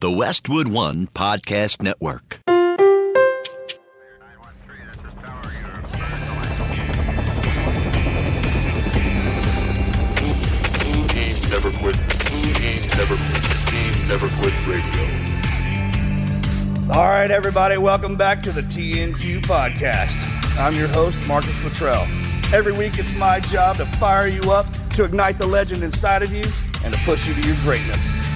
The Westwood One Podcast Network. Never Quit. Never Quit. Never Quit Radio. All right, everybody, welcome back to the TNQ podcast. I'm your host, Marcus Luttrell. Every week, it's my job to fire you up, to ignite the legend inside of you, and to push you to your greatness.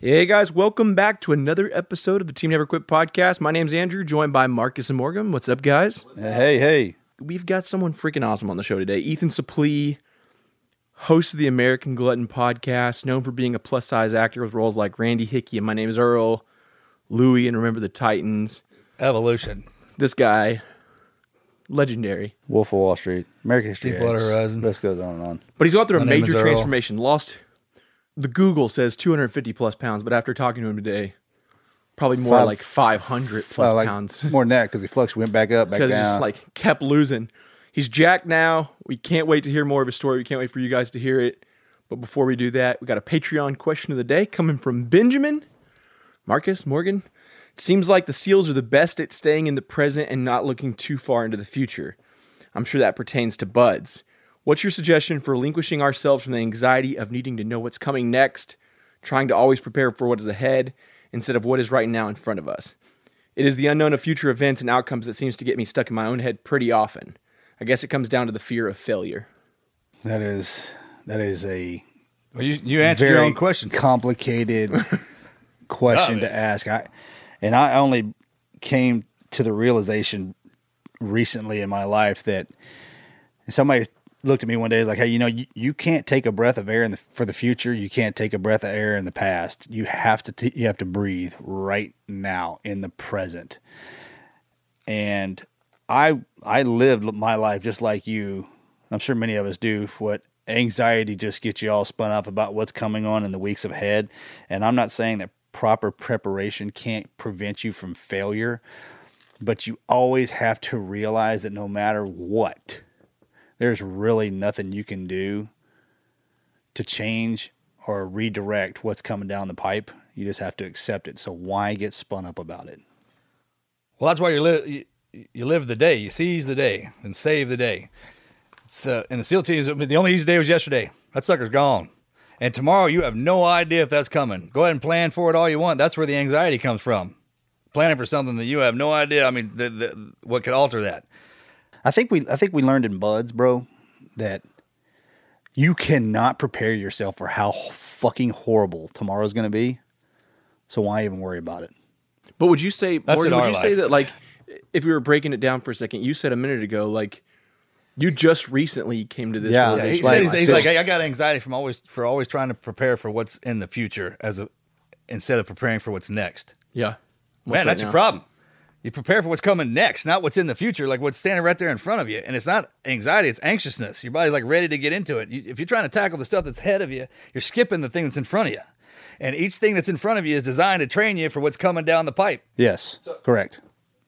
Hey guys, welcome back to another episode of the Team Never Quit podcast. My name's Andrew, joined by Marcus and Morgan. What's up, guys? Hey, hey. We've got someone freaking awesome on the show today. Ethan Suplee, host of the American Glutton podcast, known for being a plus size actor with roles like Randy Hickey and My Name is Earl, Louie and Remember the Titans. Evolution. This guy, legendary. Wolf of Wall Street, American History Deepwater X. Horizon. This goes on and on. But he's gone through a My name major is Earl. transformation. Lost, the Google says 250 plus pounds, but after talking to him today, probably more Five- like 500 plus Well, like, pounds. More than that because he fluctuated, went back up, back because down. just like kept losing. He's jacked now. We can't wait to hear more of his story. We can't wait for you guys to hear it. But before we do that, we got a Patreon question of the day coming from Benjamin. Marcus Morgan. It seems like the Seals are the best at staying in the present and not looking too far into the future. I'm sure that pertains to buds. What's your suggestion for relinquishing ourselves from the anxiety of needing to know what's coming next, trying to always prepare for what is ahead instead of what is right now in front of us? It is the unknown of future events and outcomes that seems to get me stuck in my own head pretty often. I guess it comes down to the fear of failure. that is that is a Well, you, you answered very your own question. complicated question to ask. I and I only came to the realization recently in my life that somebody looked at me one day like, "Hey, you know, you, you can't take a breath of air in the, for the future. You can't take a breath of air in the past. You have to t- you have to breathe right now in the present." And I I lived my life just like you. I'm sure many of us do. What anxiety just gets you all spun up about what's coming on in the weeks ahead. And I'm not saying that proper preparation can't prevent you from failure, but you always have to realize that no matter what, there's really nothing you can do to change or redirect what's coming down the pipe. You just have to accept it. So why get spun up about it? Well, that's why you live. You, live the day. You seize the day and save the day. It's the and the SEAL teams. The only easy day was yesterday. That sucker's gone. And tomorrow, you have no idea if that's coming. Go ahead and plan for it all you want. That's where the anxiety comes from. Planning for something that you have no idea. I mean, the, the, what could alter that? I think we I think we learned in buds, bro, that you cannot prepare yourself for how fucking horrible tomorrow's going to be. So why even worry about it? But would you say, That's Morgan, in would our you say that like if we were breaking it down for a second, you said a minute ago, like you just recently came to this Yeah. Yeah, he realization. like- he's, he's like, hey, I got anxiety from always for always trying to prepare for what's in the future as a instead of preparing for what's next. yeah. What's Man, right that's your problem. You prepare for what's coming next, not what's in the future, like what's standing right there in front of you. And it's not anxiety, it's anxiousness. Your body's like ready to get into it. You, if you're trying to tackle the stuff that's ahead of you, you're skipping the thing that's in front of you. And each thing that's in front of you is designed to train you for what's coming down the pipe. Yes, correct.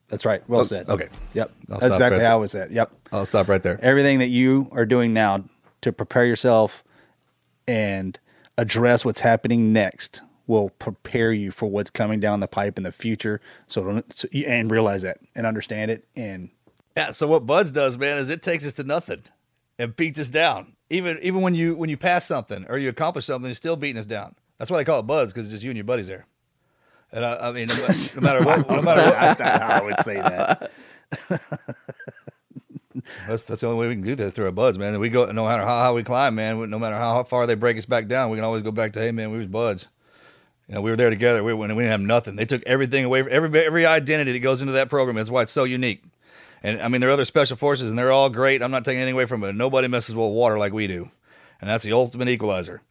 That's right. Well oh, said. okay. Yep. I'll That's exactly right how it was said. Yep. I'll stop right there. Everything that you are doing now to prepare yourself and address what's happening next will prepare you for what's coming down the pipe in the future. So, don't, so and realize that and understand it. And Yeah. So what Buds does, man, is it takes us to nothing and beats us down. Even even when you when you pass something or you accomplish something, it's still beating us down. That's why they call it Buds because it's just you and your buddies there. And I, I mean, no, no matter what, no matter what, I, I would say that. That's that's the only way we can do this through our buds, man. And we go no matter how high we climb, man. No matter how far they break us back down, we can always go back to hey, man, we was buds. You know, we were there together. We we didn't have nothing. They took everything away. From, every every identity that goes into that program. That's why it's so unique. And I mean, there are other special forces, and they're all great. I'm not taking anything away from it. Nobody messes with water like we do, and that's the ultimate equalizer.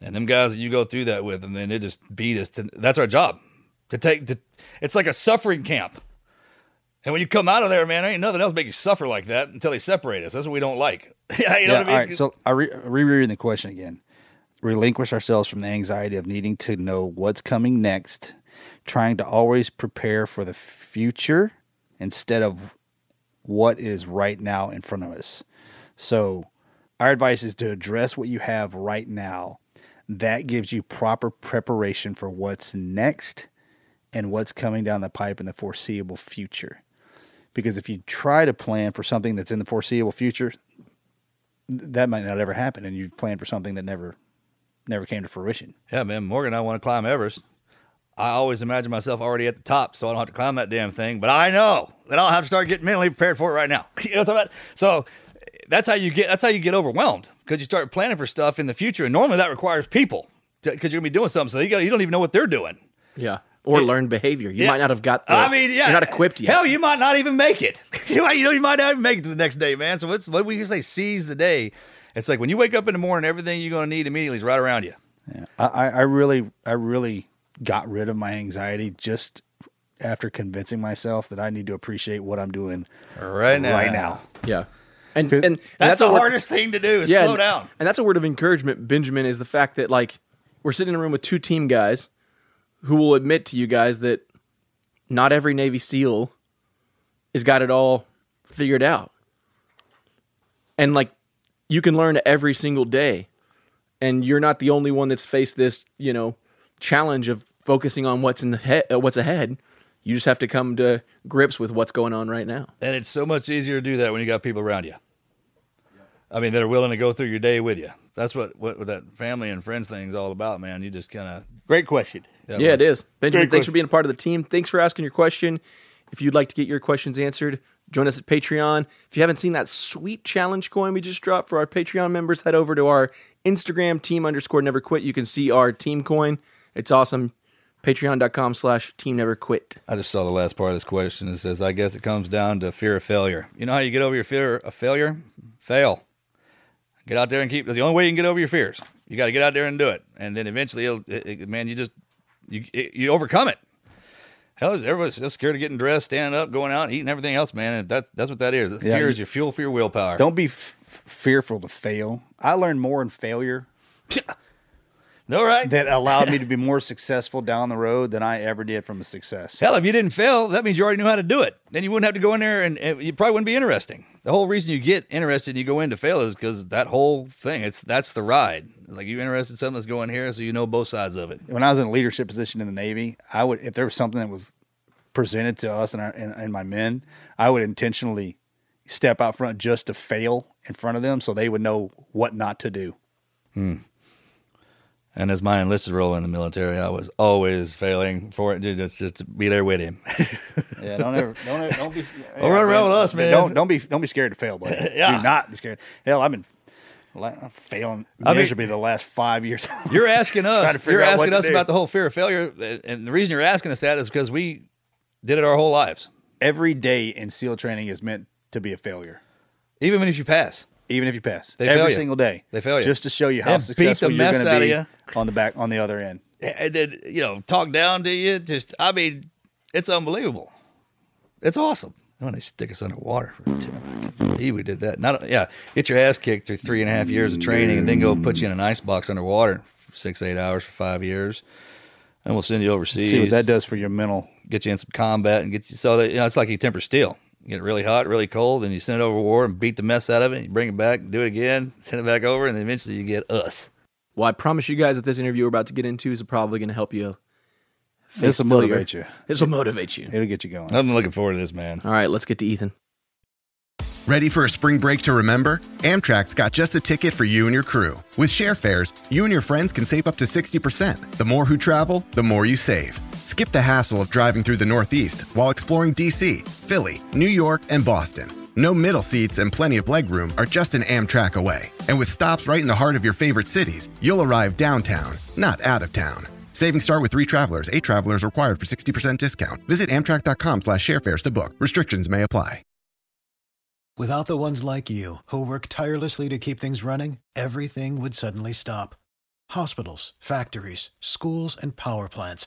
And them guys that you go through that with, and then they just beat us. To, that's our job. To take to, it's like a suffering camp. And when you come out of there, man, there ain't nothing else make you suffer like that until they separate us. That's what we don't like. yeah, you know Yeah, what I mean? All right. So I re- rereading the question again. Relinquish ourselves from the anxiety of needing to know what's coming next, trying to always prepare for the future instead of what is right now in front of us. So our advice is to address what you have right now. That gives you proper preparation for what's next and what's coming down the pipe in the foreseeable future. Because if you try to plan for something that's in the foreseeable future, that might not ever happen and you planned for something that never never came to fruition yeah, man, Morgan I want to climb Everest. I always imagine myself already at the top, so I don't have to climb that damn thing. But I know that I'll have to start getting mentally prepared for it right now. you know what I'm talking about? So that's how you get that's how you get overwhelmed because you start planning for stuff in the future, and normally that requires people because you're gonna be doing something. So you got you don't even know what they're doing. Yeah. Or learned behavior. You Yeah. might not have got the, I mean, yeah, You're not equipped yet. Hell, you might not even make it. you might, you know, you might not even make it to the next day, man. So what's what we say? Seize the day. It's like when you wake up in the morning, everything you're going to need immediately is right around you. yeah I, I I really i really got rid of my anxiety just after convincing myself that i need to appreciate what i'm doing Right now. right now Yeah. And, and, and That's, a the word- hardest thing to do is yeah, slow and- down. And that's a word of encouragement, Benjamin, is the fact that like we're sitting in a room with two team guys who will admit to you guys that not every Navy SEAL has got it all figured out. And like you can learn every single day. And you're not the only one that's faced this, you know, challenge of focusing on what's in the head, uh, what's ahead. You just have to come to grips with what's going on right now. And it's so much easier to do that when you got people around you. I mean, that are willing to go through your day with you. That's what, what, what that family and friends thing is all about, man. You just kind of. great question Yeah, it is. Benjamin, Great thanks for being a part of the team. Thanks for asking your question. If you'd like to get your questions answered, join us at Patreon. If you haven't seen that sweet challenge coin we just dropped for our Patreon members, head over to our Instagram team underscore never quit. You can see our team coin. It's awesome. Patreon.com slash team never quit. I just saw the last part of this question. It says, I guess it comes down to fear of failure. You know how you get over your fear of failure? Fail. Get out there and keep. The only way you can get over your fears. You got to get out there and do it, and then eventually, it'll, it, it- man, you just you it, you overcome it. Hell, is everybody's just scared of getting dressed, standing up, going out, eating everything else, man. And that's that's what that is. Yeah, fear is your fuel for your willpower. don't be f- fearful to fail i learned more in failure no, right? that allowed me to be more successful down the road than i ever did from a success Hell, if you didn't fail, that means you already knew how to do it. Then you wouldn't have to go in there, and it, you probably wouldn't be interesting. The whole reason you get interested and you go in to fail is because that whole thing. It's that's the ride. Like you interested in something that's going here, so you know both sides of it. when I was in a leadership position in the Navy, I would if there was something that was presented to us and, our, and, and my men, I would intentionally step out front just to fail in front of them, so they would know what not to do. Hmm. And as my enlisted role in the military, I was always failing for it. Dude, just just to be there with him. Yeah, don't ever, don't ever, don't be. Don't run around with us, man. Don't don't be don't be scared to fail, buddy. Yeah. Do not be scared. Hell, I've been la- failing I mean- miserably the last five years. You're asking us. You're asking us do. about the whole fear of failure, uh, and the reason you're asking us that is because we did it our whole lives. every day in SEAL training is meant to be a failure, Even if you pass, even if you pass. They fail every single day, They fail you. just to show you how And beat the successful you're mess going to out of be you. on the back on the other end. and then you know talk down to you. Just I mean, it's unbelievable. It's awesome. When they stick us underwater for two, we did that. Not yeah, get your ass kicked through three and a half years of training, and then go put you in an ice box underwater for six eight hours for five years, and we'll send you overseas. See what that does for your mental. Get you in some combat and get you so that you know it's like you temper steel. You get it really hot, really cold, and you send it over war and beat the mess out of it. You bring it back, do it again, send it back over, and then eventually you get us. Well, I promise you guys that this interview we're about to get into is probably going to help you. This will motivate you. This will motivate you. It'll get you going. I'm looking forward to this, man. All right, let's get to Ethan. Ready for a spring break to remember? Amtrak's got just the ticket for you and your crew. With share fares, you and your friends can save up to 60%. The more who travel, the more you save. Skip the hassle of driving through the Northeast while exploring DC, Philly, New York, and Boston. No middle seats and plenty of legroom are just an Amtrak away. And with stops right in the heart of your favorite cities, you'll arrive downtown, not out of town. Savings start with three travelers. Eight travelers required for 60% discount. Visit amtrak.com slash sharefares to book. Restrictions may apply. Without the ones like you, who work tirelessly to keep things running, everything would suddenly stop. Hospitals, factories, schools, and power plants,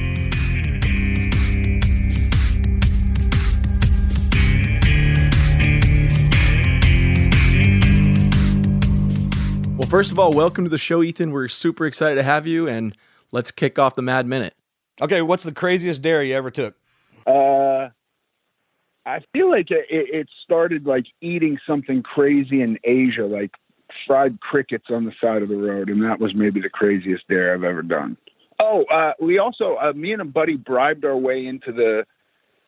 Well, first of all, welcome to the show, Ethan. We're super excited to have you, and let's kick off the Mad Minute. Okay, what's the craziest dare you ever took? Uh, I feel like it, it started like eating something crazy in Asia, like fried crickets on the side of the road, and that was maybe the craziest dare I've ever done. Oh, uh, we also, uh, me and a buddy bribed our way into the.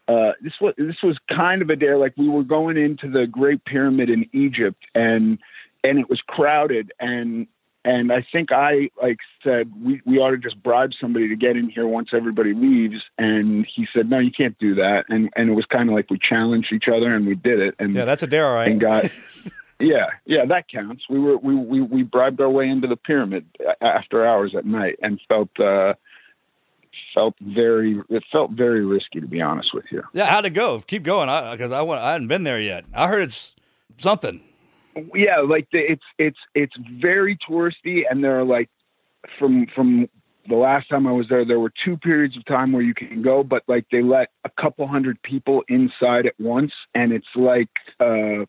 Uh, this was this was kind of a dare. Like we were going into the Great Pyramid in Egypt, and and it was crowded, and and I think I like said we we ought to just bribe somebody to get in here once everybody leaves, and he said no, you can't do that, and and it was kind of like we challenged each other, and we did it, and Yeah, that's a dare, all right. and got. Yeah, yeah, that counts. We were we, we we bribed our way into the pyramid after hours at night and felt uh felt very it felt very risky to be honest with you. Yeah, how'd it go? Keep going, because I, want. I hadn't been there yet. I heard it's something. Yeah, like the, it's it's it's very touristy and there are like from from the last time I was there there were two periods of time where you can go but like they let a couple hundred people inside at once and it's like uh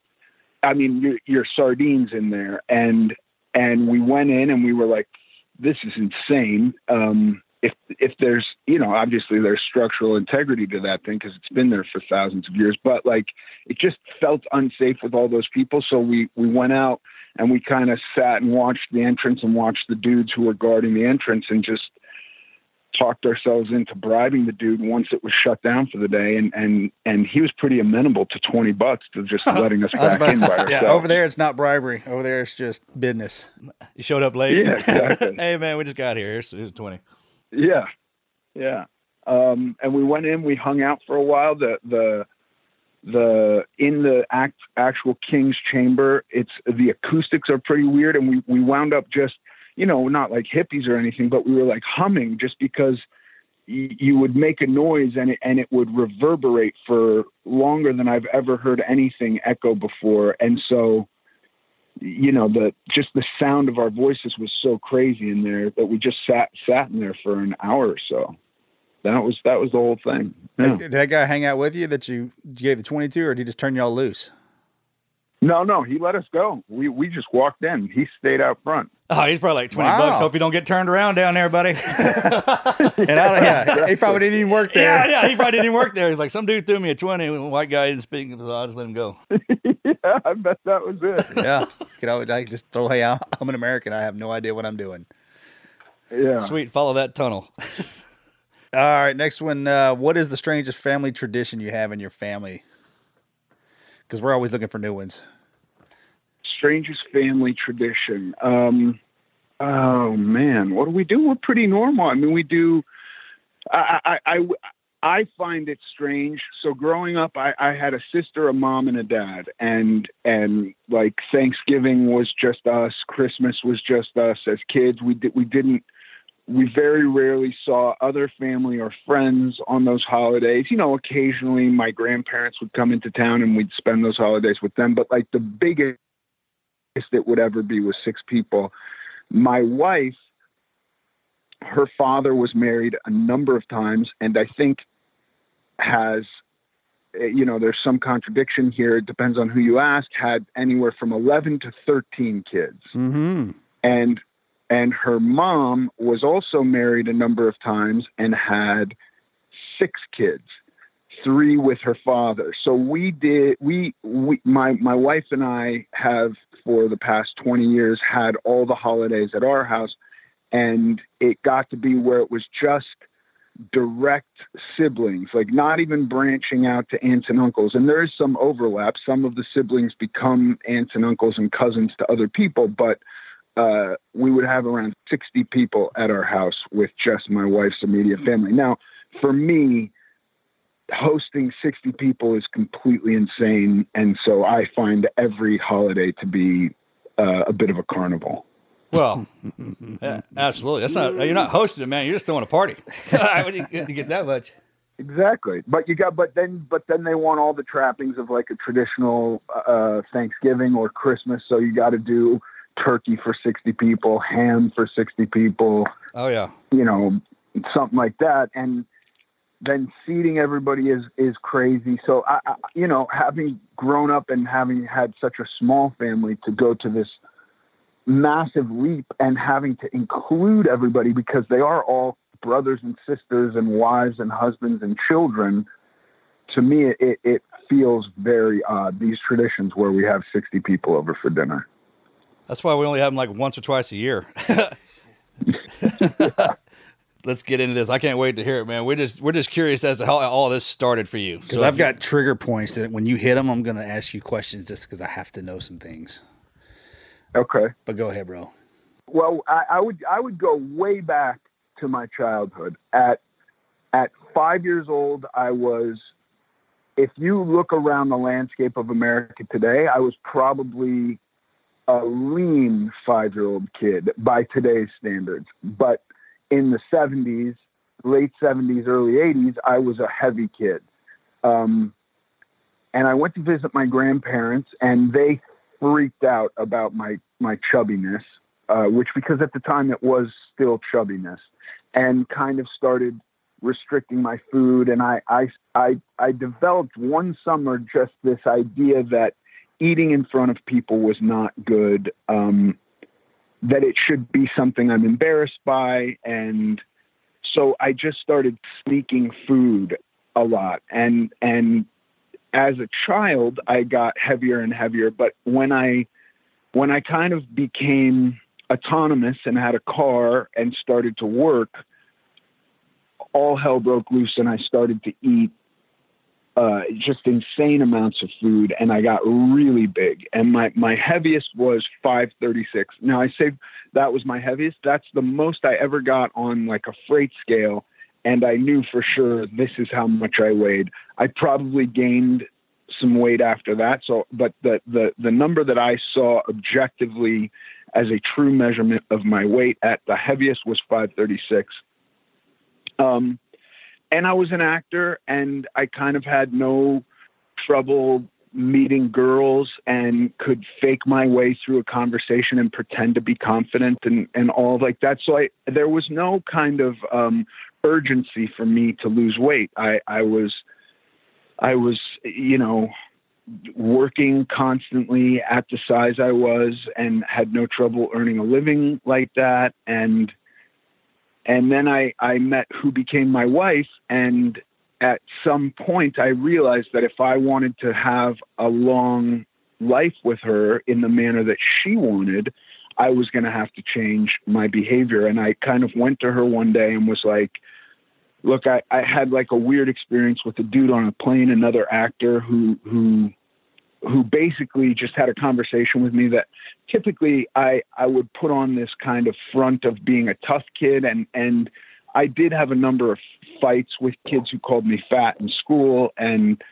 I mean, you're, you're sardines in there, and and we went in and we were like, this is insane. Um, if if there's you know obviously there's structural integrity to that thing because it's been there for thousands of years, but like it just felt unsafe with all those people. So we we went out and we kind of sat and watched the entrance and watched the dudes who were guarding the entrance and just talked ourselves into bribing the dude once it was shut down for the day and and and he was pretty amenable to 20 bucks to just letting us back in by ourselves. yeah, over there it's not bribery. Over there it's just business. You showed up late. Yeah, exactly. hey man, we just got here. Here's, here's twenty. Yeah, yeah. Um, and we went in. We hung out for a while. The the the in the act, actual king's chamber. It's the acoustics are pretty weird, and we we wound up just you know not like hippies or anything, but we were like humming just because y- you would make a noise and it and it would reverberate for longer than I've ever heard anything echo before, and so you know the just the sound of our voices was so crazy in there that we just sat sat in there for an hour or so that was that was the whole thing Yeah. Did that guy hang out with you that you, you gave the 22 or did he just turn y'all loose? No no he let us go we we just walked in he stayed out front Oh, he's probably like twenty Wow. bucks. Hope you don't get turned around down there, buddy. And I, yeah, he probably didn't even work there. yeah, yeah. He probably didn't even work there. He's like, some dude threw me a twenty. and a White guy didn't speak. So I just let him go. yeah i bet that was it yeah. You know, I just told, hey, I'm I'm an American. I have no idea what I'm doing. yeah Sweet, follow that tunnel. All right, next one. Uh, what is the strangest family tradition you have in your family? Because we're always looking for new ones. Strangest family tradition um Oh man, what do we do? We're pretty normal. I mean, we do. I I I, I find it strange. So growing up, I, I had a sister, a mom, and a dad, and and like Thanksgiving was just us, Christmas was just us as kids. We did we didn't we very rarely saw other family or friends on those holidays. You know, occasionally my grandparents would come into town and we'd spend those holidays with them. But like the biggest it would ever be was six people. My wife, her father was married a number of times, and I think has you know there's some contradiction here it depends on who you ask had anywhere from 11 to 13 kids Mm-hmm. and and her mom was also married a number of times and had six kids three with her father so we did we, we my my wife and i have for the past 20 years had all the holidays at our house and it got to be where it was just direct siblings, like not even branching out to aunts and uncles. And there is some overlap. Some of the siblings become aunts and uncles and cousins to other people, but uh, we would have around 60 people at our house with just my wife's immediate family. Now, for me, hosting 60 people is completely insane. And so I find every holiday to be uh, a bit of a carnival. Well, yeah, absolutely. That's not you're not hosting it, man. You're just throwing a party. You get- you get that much. Exactly, but you got, but then, but then they want all the trappings of like a traditional uh, Thanksgiving or Christmas. So you got to do turkey for sixty people, ham for sixty people, Oh yeah. you know, something like that, and then feeding everybody is is crazy. So I, I, you know, having grown up and having had such a small family to go to this massive leap and having to include everybody because they are all brothers and sisters and wives and husbands and children to me it, it feels very odd these traditions where we have 60 people over for dinner That's why we only have them like once or twice a year. Let's get into this. I can't wait to hear it, man. We're just we're just curious as to how all this started for you. Because I've got trigger points that when you hit them, I'm going to ask you questions just because I have to know some things. okay But go ahead, bro. Well, I, I would I would go way back to my childhood. At at five years old, I was. If you look around the landscape of America today, I was probably a lean five year old kid by today's standards. But in the 70s, late 70s, early 80s, I was a heavy kid. Um, and I went to visit my grandparents, and they freaked out about my my chubbiness, uh, which because at the time it was still chubbiness, and kind of started restricting my food. And I I I, I developed one summer just this idea that eating in front of people was not good. Um, that it should be something I'm embarrassed by, and so I just started sneaking food a lot, and and as a child, I got heavier and heavier. But when I when I kind of became autonomous and had a car and started to work, all hell broke loose, and I started to eat uh, just insane amounts of food, and I got really big. And my my heaviest was 536. Now I say that was my heaviest. That's the most I ever got on like a freight scale and I knew for sure this is how much I weighed. I probably gained some weight after that. So, but the the the number that I saw objectively as a true measurement of my weight at the heaviest was 536. Um, and I was an actor, and I kind of had no trouble meeting girls and could fake my way through a conversation and pretend to be confident and, and all like that. So I, there was no kind of um, urgency for me to lose weight. I, I was, I was, you know, working constantly at the size I was and had no trouble earning a living like that. And, and then I, I met who became my wife and at some point I realized that if I wanted to have a long life with her in the manner that she wanted, I was going to have to change my behavior. And I kind of went to her one day and was like, look, I, I had like a weird experience with a dude on a plane, another actor who, who, who basically just had a conversation with me that typically I I would put on this kind of front of being a tough kid. And and I did have a number of fights with kids who called me fat in school. And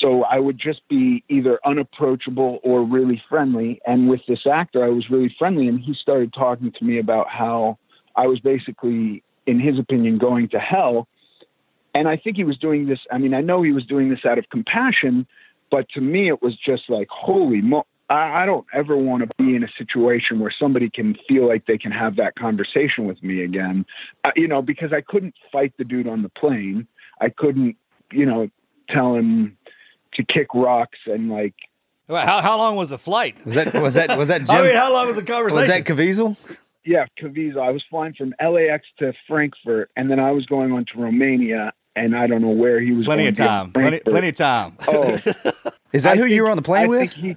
so I would just be either unapproachable or really friendly. And with this actor I was really friendly. And he started talking to me about how I was basically in his opinion going to hell. And I think he was doing this I mean I know he was doing this out of compassion but to me it was just like holy mo I, I don't ever want to be in a situation where somebody can feel like they can have that conversation with me again uh, you know because i couldn't fight the dude on the plane i couldn't you know tell him to kick rocks and like How, how long was the flight? Was that was that was that Jim? I mean, how long was the conversation? was that Caviezel? yeah Caviezel. i was flying from lax to frankfurt and then i was going on to romania and i don't know where he was plenty going of to time. Plenty, plenty of time. oh Is that I who you were on the plane I with? think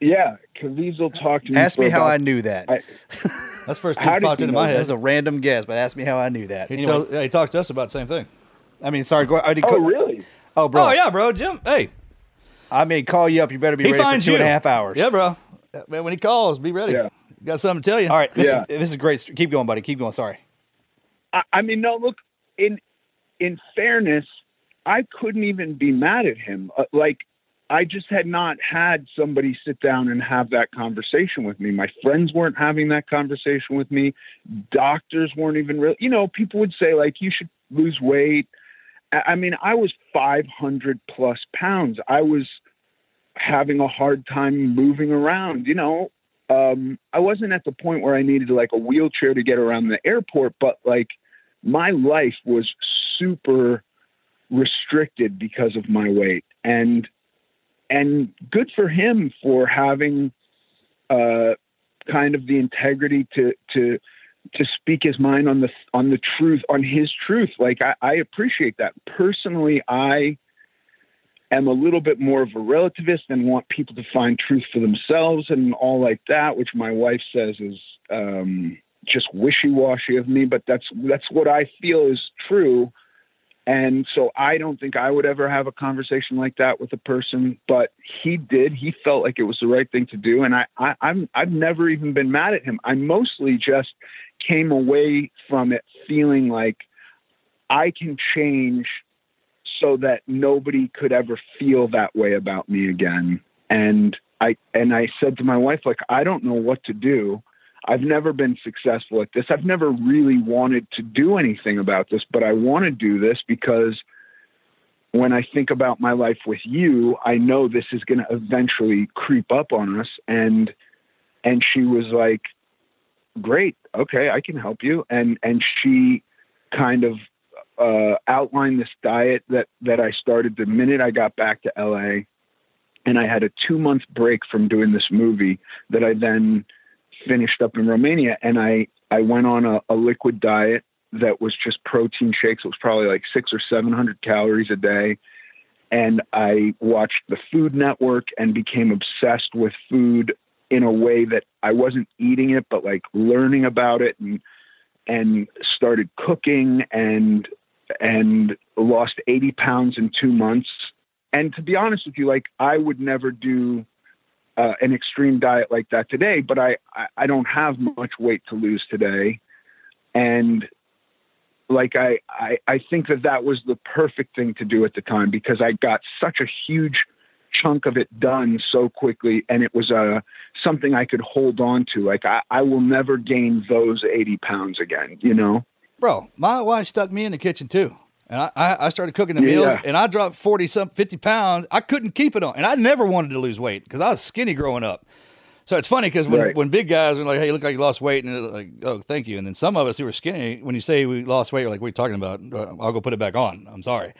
he- yeah Caviezel talked to me Ask me how about- I knew that. I- That's first thing popped into know my that? that head. was a random guess, but ask me how I knew that. He, Anyway, told, yeah, he talked to us about the same thing. I mean, sorry. Go, I did oh really Oh, bro. Oh yeah, bro, Jim. Hey, I mean, call you up. You better be he ready for finds two you and a half hours. Yeah, bro. Man, when he calls, be ready. Yeah. Got something to tell you. All right. This, Yeah. is, this is great. Keep going, buddy. Keep going. Sorry. I, I mean, no, look, in in fairness, I couldn't even be mad at him. Uh, like, I just had not had somebody sit down and have that conversation with me. My friends weren't having that conversation with me. Doctors weren't even really, you know, people would say, like, you should lose weight. I I mean, I was 500 plus pounds. I was having a hard time moving around, you know. Um, I wasn't at the point where I needed like a wheelchair to get around the airport, but like my life was super restricted because of my weight. And and good for him for having uh, kind of the integrity to to to speak his mind on the on the truth on his truth. Like I, I appreciate that. Personally, I am a little bit more of a relativist and want people to find truth for themselves and all like that, which my wife says is um, just wishy washy of me. But that's that's what I feel is true. And so I don't think I would ever have a conversation like that with a person, but he did. He felt like it was the right thing to do, and I, I I'm I've never even been mad at him. I mostly just came away from it feeling like I can change so that nobody could ever feel that way about me again. And I and I said to my wife, like, I don't know what to do. I've never been successful at this. I've never really wanted to do anything about this, but I want to do this because when I think about my life with you, I know this is going to eventually creep up on us. And and she was like, "Great, okay, I can help you." And and she kind of uh, outlined this diet that that I started the minute I got back to LA, and I had a two month break from doing this movie that I then finished up in Romania, and I I went on a, a liquid diet that was just protein shakes. It was probably like six or seven hundred calories a day, and I watched the Food Network and became obsessed with food in a way that I wasn't eating it, but like learning about it and and started cooking and and lost 80 pounds in two months. And to be honest with you, like I would never do uh, an extreme diet like that today, but I, I, don't have much weight to lose today. And like I, I, I think that that was the perfect thing to do at the time because I got such a huge chunk of it done so quickly and it was uh, something I could hold on to. Like I, I will never gain those 80 pounds again, you know? Bro, my wife stuck me in the kitchen too. And I, I started cooking the meals and I dropped 40 some 50 pounds. I couldn't keep it on. And I never wanted to lose weight because I was skinny growing up. So it's funny because when, Right. when big guys are like, hey, you look like you lost weight. And they're like, oh, thank you. And then some of us who were skinny, when you say we lost weight, you're like, what are you talking about? Uh, I'll go put it back on. I'm sorry.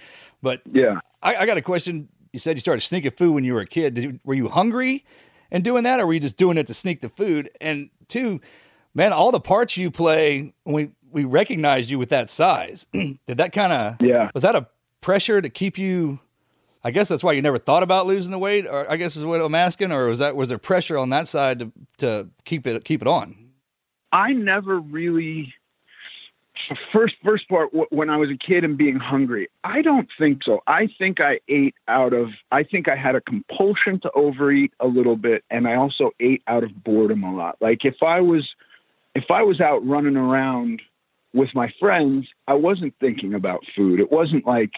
But Yeah. I, I got a question. You said you started sneaking food when you were a kid. Did you, were you hungry and doing that, or were you just doing it to sneak the food? And two, man, all the parts you play, when we we recognized you with that size. Did that kind of Yeah. Was that a pressure to keep you? I guess that's why you never thought about losing the weight, or I guess is what I'm asking, or was that was there pressure on that side to to keep it keep it on? I never really first first part w- when I was a kid and being hungry. I don't think so. I think I ate out of. I think I had a compulsion to overeat a little bit, and I also ate out of boredom a lot. Like if I was if I was out running around with my friends, I wasn't thinking about food. It wasn't like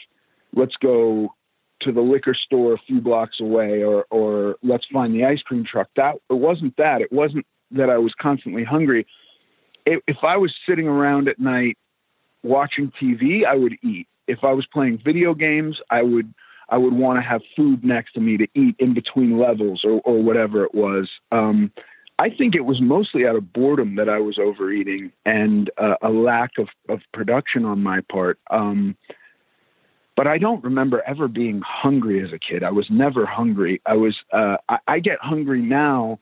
let's go to the liquor store a few blocks away or or let's find the ice cream truck. That it wasn't that. It wasn't that I was constantly hungry. If, if I was sitting around at night watching TV, I would eat. If I was playing video games, I would I would want to have food next to me to eat in between levels or, or whatever it was. Um, I think it was mostly out of boredom that I was overeating and uh, a lack of, of production on my part. Um, but I don't remember ever being hungry as a kid. I was never hungry. I was, uh, I, I get hungry now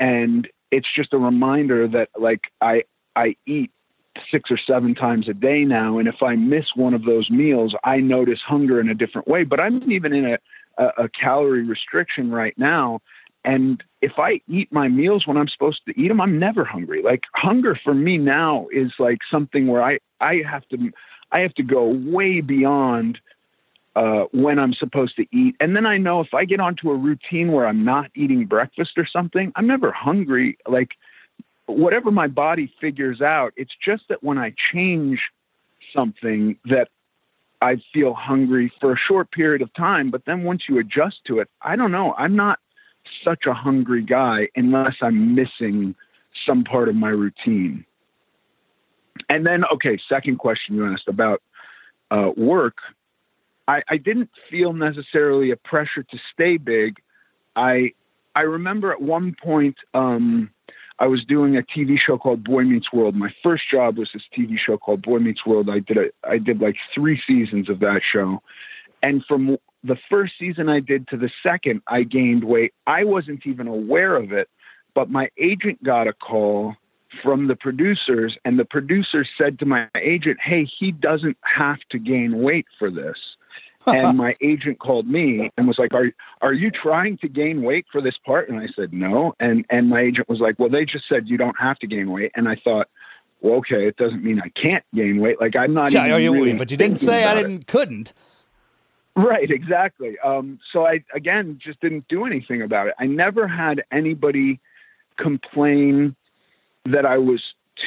and it's just a reminder that like I, I eat six or seven times a day now. And if I miss one of those meals, I notice hunger in a different way, but I'm even in a, a, a calorie restriction right now. And if I eat my meals when I'm supposed to eat them, I'm never hungry. Like hunger for me now is like something where I, I have to, I have to go way beyond uh, when I'm supposed to eat. And then I know if I get onto a routine where I'm not eating breakfast or something, I'm never hungry. Like whatever my body figures out, it's just that when I change something that I feel hungry for a short period of time. But then once you adjust to it, I don't know. I'm not such a hungry guy unless I'm missing some part of my routine. And then, okay, second question you asked about uh, work. I, I didn't feel necessarily a pressure to stay big. I I remember at one point um, I was doing a TV show called Boy Meets World. My first job was this TV show called Boy Meets World. I did a, I did like three seasons of that show, and from the first season I did to the second, I gained weight. I wasn't even aware of it, but my agent got a call from the producers, and the producers said to my agent, "Hey, he doesn't have to gain weight for this." and my agent called me and was like, "Are are you trying to gain weight for this part?" And I said, "No." And and my agent was like, "Well, they just said you don't have to gain weight." And I thought, "Well, okay, it doesn't mean I can't gain weight. Like I'm not Yeah, even you- really but you didn't say I didn't couldn't. Right, exactly. Um, so I again just didn't do anything about it. I never had anybody complain that I was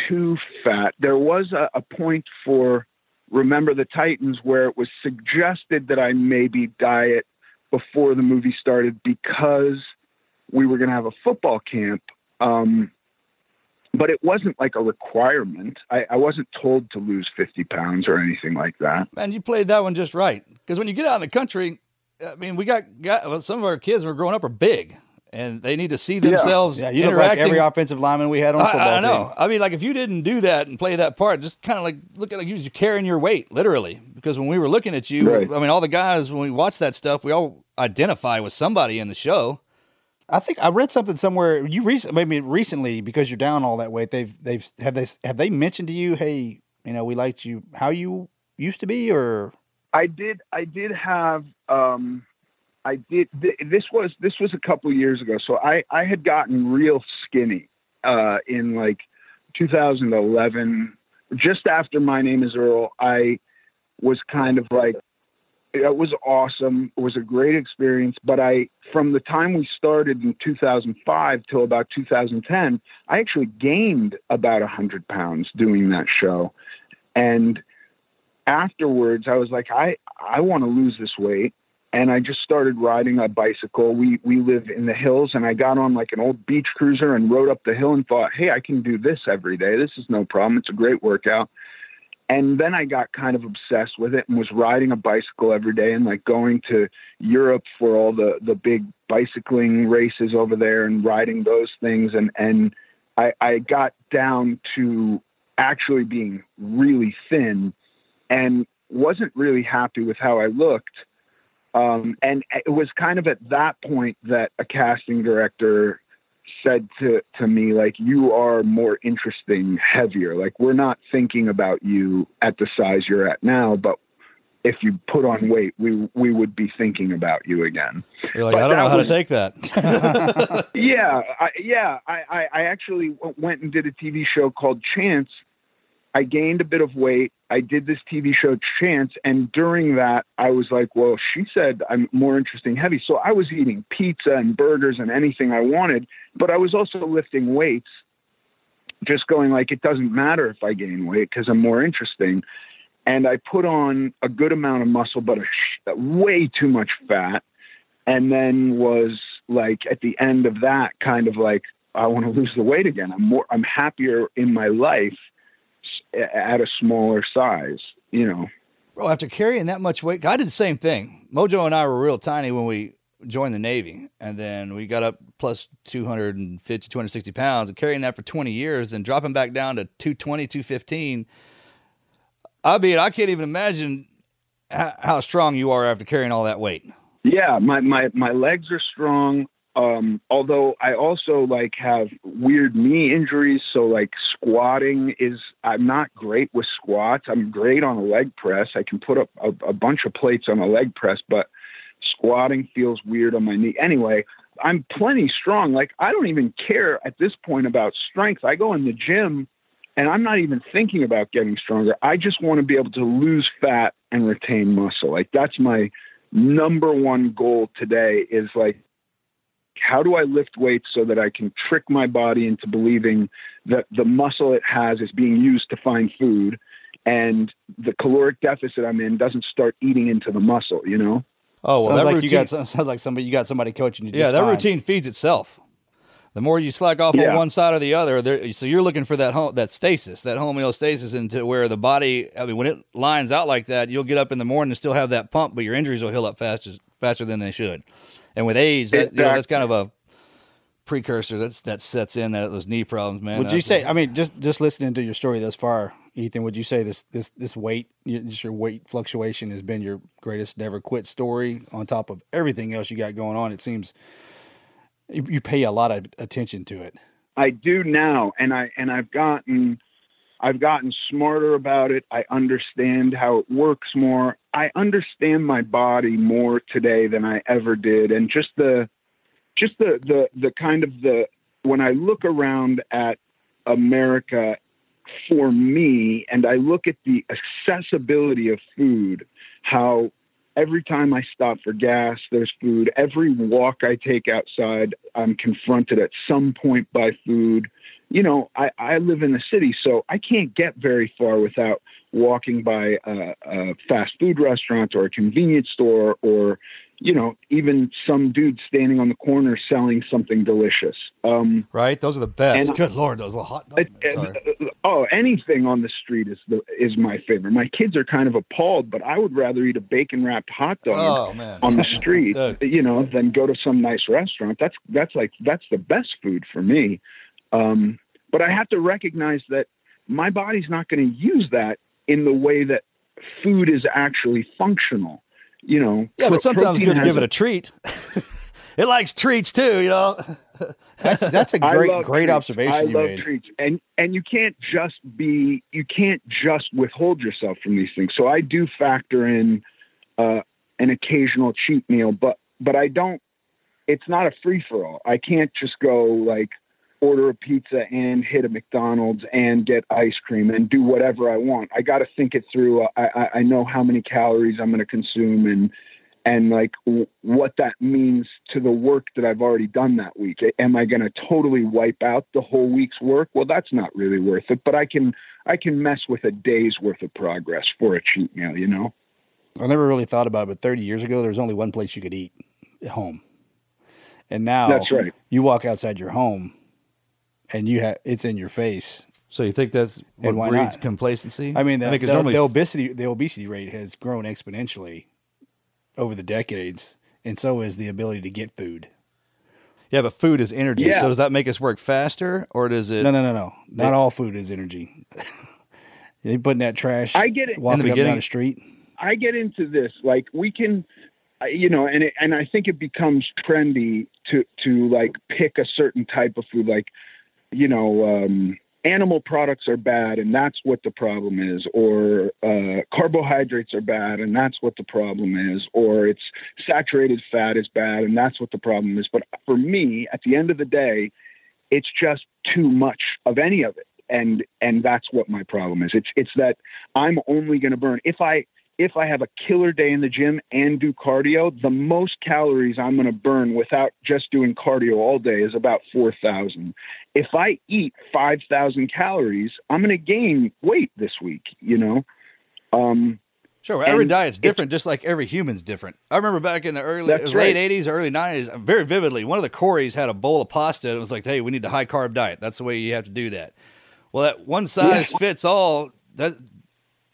too fat. There was a, a point for Remember the Titans where it was suggested that I maybe diet before the movie started because we were going to have a football camp. Um, but it wasn't like a requirement. I, I wasn't told to lose 50 pounds or anything like that. Man, you played that one just right. Because when you get out in the country, I mean, we got, got well, some of our kids when we're growing up are big, and they need to see themselves. Yeah, you look like every offensive lineman we had on the I- football I, know. team. I mean, like if you didn't do that and play that part, just kind of like look at like you you're carrying your weight, literally. Because when we were looking at you, Right. I mean, all the guys when we watch that stuff, we all identify with somebody in the show. I think I read something somewhere. You recently, maybe recently, because you're down all that weight. They've they've have they have they mentioned to you, hey, you know, we liked you how you used to be, or I did. I did have. Um, I did. Th- this was this was a couple years ago. So I I had gotten real skinny uh, in like 2011, just after My Name Is Earl. I was kind of like it was awesome. It was a great experience. But I, from the time we started in 2005 till about 2010, I actually gained about 100 pounds doing that show. And afterwards, I was like, I, I want to lose this weight. And I just started riding a bicycle. We, we live in the hills, and I got on like an old beach cruiser and rode up the hill and thought, hey, I can do this every day. This is no problem. It's a great workout and then I got kind of obsessed with it and was riding a bicycle every day and like going to Europe for all the the big bicycling races over there and riding those things and and I, I got down to actually being really thin and wasn't really happy with how I looked. Um, and it was kind of at that point that a casting director said to, to me, like, you are more interesting, heavier. Like, we're not thinking about you at the size you're at now, but if you put on weight, we, we would be thinking about you again. You're like, But I don't know how was- to take that. yeah, I, yeah. I, I, I actually went and did a TV show called Chance. I gained a bit of weight. I did this TV show Chance, and during that, I was like, "Well, she said I'm more interesting heavy." So I was eating pizza and burgers and anything I wanted, but I was also lifting weights. Just going like, it doesn't matter if I gain weight because I'm more interesting. And I put on a good amount of muscle, but sh- way too much fat. And then was like at the end of that, kind of like, I want to lose the weight again. I'm more, I'm happier in my life at a smaller size, you know. Bro, after carrying that much weight, I did the same thing. Mojo and I were real tiny when we joined the Navy, and then we got up plus 250, 260 pounds, and carrying that for 20 years, then dropping back down to 220, 215. I mean, I can't even imagine how, how strong you are after carrying all that weight. Yeah, my my my legs are strong. Um, although I also like have weird knee injuries, so like squatting is I'm not great with squats. I'm great on a leg press. I can put up a, a bunch of plates on a leg press, but squatting feels weird on my knee. Anyway, I'm plenty strong. Like I don't even care at this point about strength. I go in the gym and I'm not even thinking about getting stronger. I just want to be able to lose fat and retain muscle. Like that's my number one goal today is like how do I lift weights so that I can trick my body into believing that the muscle it has is being used to find food and the caloric deficit I'm in doesn't start eating into the muscle, you know? Oh well, sounds that like routine, you got sounds like somebody you got somebody coaching you. yeah, just that fine. routine feeds itself. The more you slack off Yeah. on one side or the other, there, so you're looking for that home, that stasis, that homeostasis, into where the body. I mean, when it lines out like that, you'll get up in the morning and still have that pump, but your injuries will heal up faster, faster than they should. And with age, that, you know, that's kind of a precursor that's that sets in that those knee problems, man. Would you say? I mean, just just listening to your story thus far, Ethan. Would you say this this this weight, just your weight fluctuation, has been your greatest never quit story? On top of everything else you got going on, it seems you, you pay a lot of attention to it. I do now, and I and I've gotten I've gotten smarter about it. I understand how it works more. I understand my body more today than I ever did, and just the just the the the kind of the when I look around at America for me, and I look at the accessibility of food, how every time I stop for gas, there's food. Every walk I take outside, I'm confronted at some point by food. You know, I, I live in the city, so I can't get very far without walking by a, a fast food restaurant or a convenience store or, you know, even some dude standing on the corner selling something delicious. Um, right? Those are the best. And- Good lord, those little hot dogs. it- Sorry. oh, anything on the street is the is my favorite. My kids are kind of appalled, but I would rather eat a bacon wrapped hot dog Oh on the street, you know, than go to some nice restaurant. That's that's like that's the best food for me. Um, but I have to recognize that my body's not going to use that in the way that food is actually functional. You know, Yeah, but sometimes good to give it a treat. it likes treats too, you know. That's that's a great great treats. observation I you love made. treats, and and you can't just be you can't just withhold yourself from these things. So I do factor in uh, an occasional cheat meal, but but I don't. It's not a free for all. I can't just go like order a pizza and hit a McDonald's and get ice cream and do whatever I want. I got to think it through. I, I I know how many calories I'm going to consume and and like w- what that means to the work that I've already done that week. Am I going to totally wipe out the whole week's work? Well, that's not really worth it, but I can I can mess with a day's worth of progress for a cheat meal, you know. I never really thought about it, but 30 years ago, there was only one place you could eat at home. And now That's right. you walk outside your home and you have it's in your face. So you think that's what And why breeds not? complacency? I mean, the, think the, normally the obesity the obesity rate has grown exponentially over the decades, and so is the ability to get food. yeah, but food is energy. Yeah. So does that make us work faster, or does it? No, no, no, no. Not all food is energy. they putting that trash. I get it. Walking In the up and down the street. I get into this like we can you know and it, and I think it becomes trendy to to like pick a certain type of food like you know um animal products are bad and that's what the problem is or uh carbohydrates are bad and that's what the problem is or it's saturated fat is bad and that's what the problem is. But for me at the end of the day it's just too much of any of it. And and that's what my problem is. It's it's that I'm only going to burn. If I if I have a killer day in the gym and do cardio, the most calories I'm going to burn without just doing cardio all day is about 4,000. If I eat 5,000 calories, I'm going to gain weight this week, you know? Um, Sure, every and diet's different, just like every human's different. I remember back in the early, was right. late '80s, early '90s, very vividly. One of the Corys had a bowl of pasta, and it was like, "Hey, we need the high carb diet. That's the way you have to do that." Well, that one size fits all that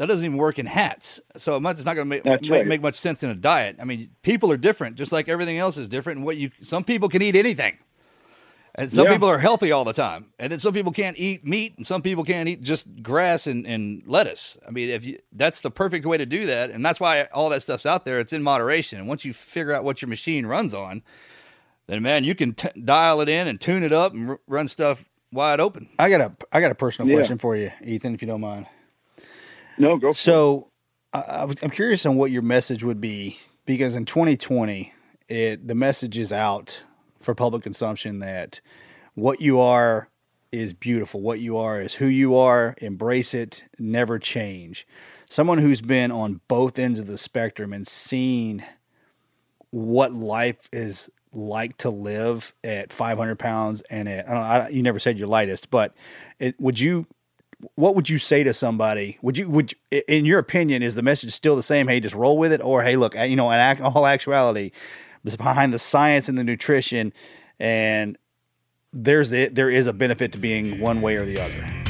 that doesn't even work in hats. So it it's not going to make, make right. make much sense in a diet. I mean, people are different, just like everything else is different. And what you some people can eat anything, and some Yeah. people are healthy all the time, and then some people can't eat meat, and some people can't eat just grass and, and lettuce. I mean, if you that's the perfect way to do that, and that's why all that stuff's out there. It's in moderation, and once you figure out what your machine runs on, then man, you can t- dial it in and tune it up and r- run stuff wide open. I got a I got a personal Yeah. question for you, Ethan, if you don't mind. No, go. So I, I'm curious on what your message would be because in 2020, it the message is out for public consumption that what you are is beautiful. What you are is who you are. Embrace it. Never change. Someone who's been on both ends of the spectrum and seen what life is like to live at 500 pounds and at I don't know, I, you never said your lightest, but it, would you what would you say to somebody? Would you would you- in your opinion is the message still the same? Hey, just roll with it, or hey, look, you know, in all actuality, behind the science and the nutrition, and there's the, there is a benefit to being one way or the other.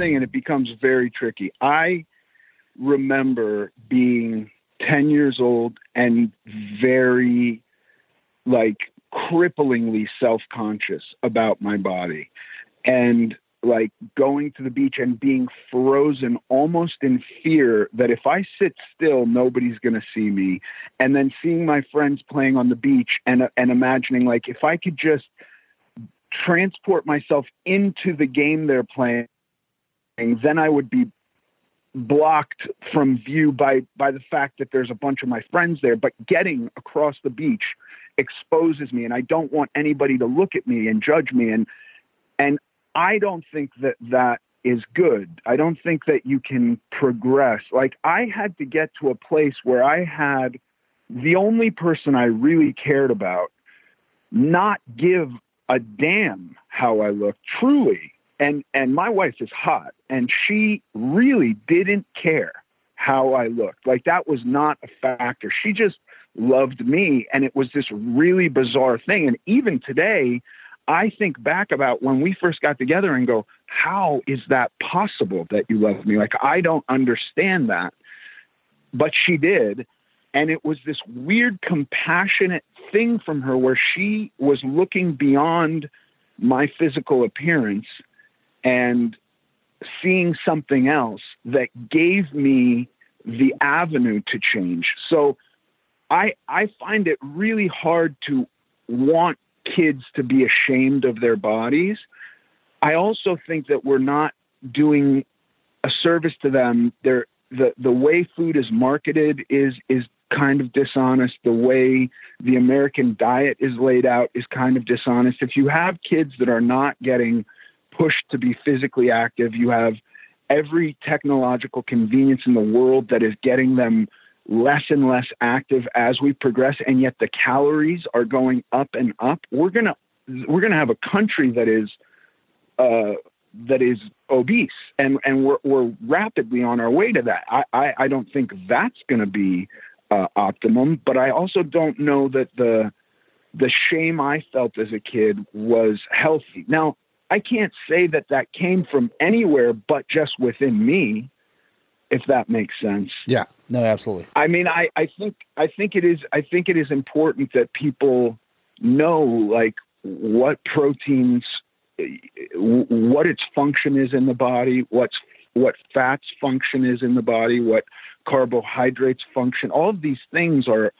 Thing, and it becomes very tricky. I remember being 10 years old and very, like, cripplingly self conscious about my body. And, like, going to the beach and being frozen almost in fear that if I sit still, nobody's going to see me. And then seeing my friends playing on the beach and, and imagining, like, if I could just transport myself into the game they're playing then I would be blocked from view by by the fact that there's a bunch of my friends there. But getting across the beach exposes me, and I don't want anybody to look at me and judge me. And and I don't think that that is good. I don't think that you can progress. Like I had to get to a place where I had the only person I really cared about not give a damn how I look truly. And and my wife is hot and she really didn't care how I looked. Like that was not a factor. She just loved me and it was this really bizarre thing and even today I think back about when we first got together and go, how is that possible that you love me? Like I don't understand that. But she did and it was this weird compassionate thing from her where she was looking beyond my physical appearance and seeing something else that gave me the avenue to change. So I I find it really hard to want kids to be ashamed of their bodies. I also think that we're not doing a service to them. They're, the the way food is marketed is is kind of dishonest. The way the American diet is laid out is kind of dishonest. If you have kids that are not getting pushed to be physically active, you have every technological convenience in the world that is getting them less and less active as we progress and yet the calories are going up and up. We're going to we're going to have a country that is uh, that is obese and and we're we're rapidly on our way to that. I i, I don't think that's going to be uh, optimum but i also don't know that the the shame i felt as a kid was healthy. Now I can't say that that came from anywhere but just within me, if that makes sense. Yeah, no, absolutely. I mean, I, I think I think it is I think it is important that people know like what proteins, what its function is in the body, what's what fats function is in the body, what carbohydrates function. All of these things are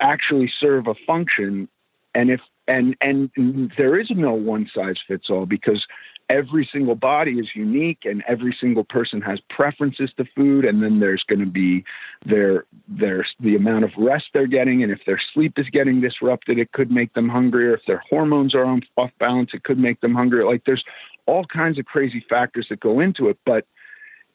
actually serve a function, and if and and there is no one size fits all because every single body is unique and every single person has preferences to food. And then there's going to be their their the amount of rest they're getting. And if their sleep is getting disrupted it could make them hungrier. If their hormones are off balance it could make them hungrier. Like there's all kinds of crazy factors that go into it. But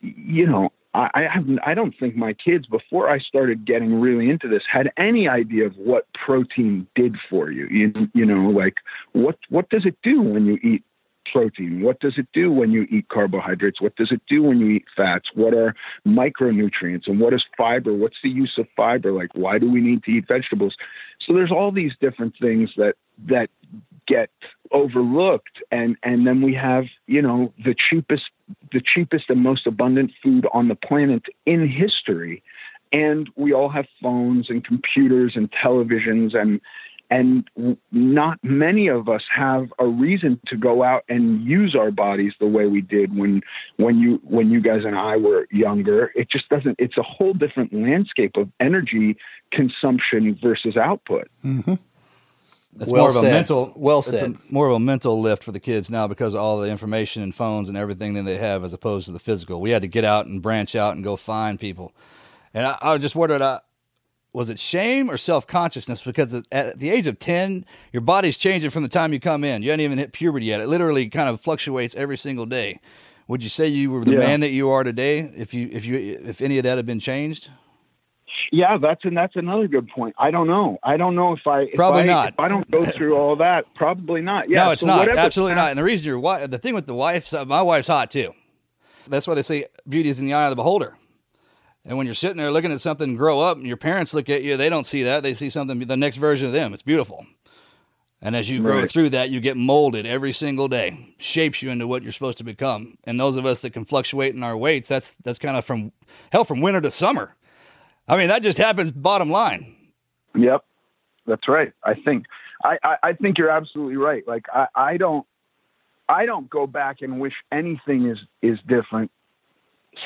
you know I, haven't I don't think my kids before I started getting really into this had any idea of what protein did for you you, you know like what what does it do when you eat protein? What does it do when you eat carbohydrates? What does it do when you eat fats? What are micronutrients and what is fiber? What's the use of fiber? Like why do we need to eat vegetables? So there's all these different things that that get overlooked and and then we have, you know, the cheapest the cheapest and most abundant food on the planet in history. And we all have phones and computers and televisions and and not many of us have a reason to go out and use our bodies the way we did when when you when you guys and I were younger it just doesn't it's a whole different landscape of energy consumption versus output Mm-hmm. It's Well more of a said. mental Well it's said. a- more of a mental lift for the kids now because of all the information and phones and everything that they have as opposed to the physical. We had to get out and branch out and go find people. And I, I just wondered, uh, was it shame or self consciousness? Because at- the age of ten, your body's changing from the time you come in. You haven't even hit puberty yet. It literally kind of fluctuates every single day. Would you say you were the Yeah. man that you are today if you if you if any of that had been changed? Yeah, that's and that's another good point. I don't know. I don't know if I if Probably I- not. If I don't go through all that, probably not. Yeah, no, it's so not. Absolutely not. And the reason your wife, the thing with the wife, my wife's hot too. That's why they say beauty is in the eye of the beholder. And when you're sitting there looking at something grow up, and your parents look at you, they don't see that. They see something, the next version of them. It's beautiful. And as you grow Right. through that, you get molded every single day, shapes you into what you're supposed to become. And those of us that can fluctuate in our weights, that's that's kind of from hell from winter to summer. I mean, that just happens. Bottom line. Yep, that's right. I think I, I, I think you're absolutely right. Like I, I don't I don't go back and wish anything is is different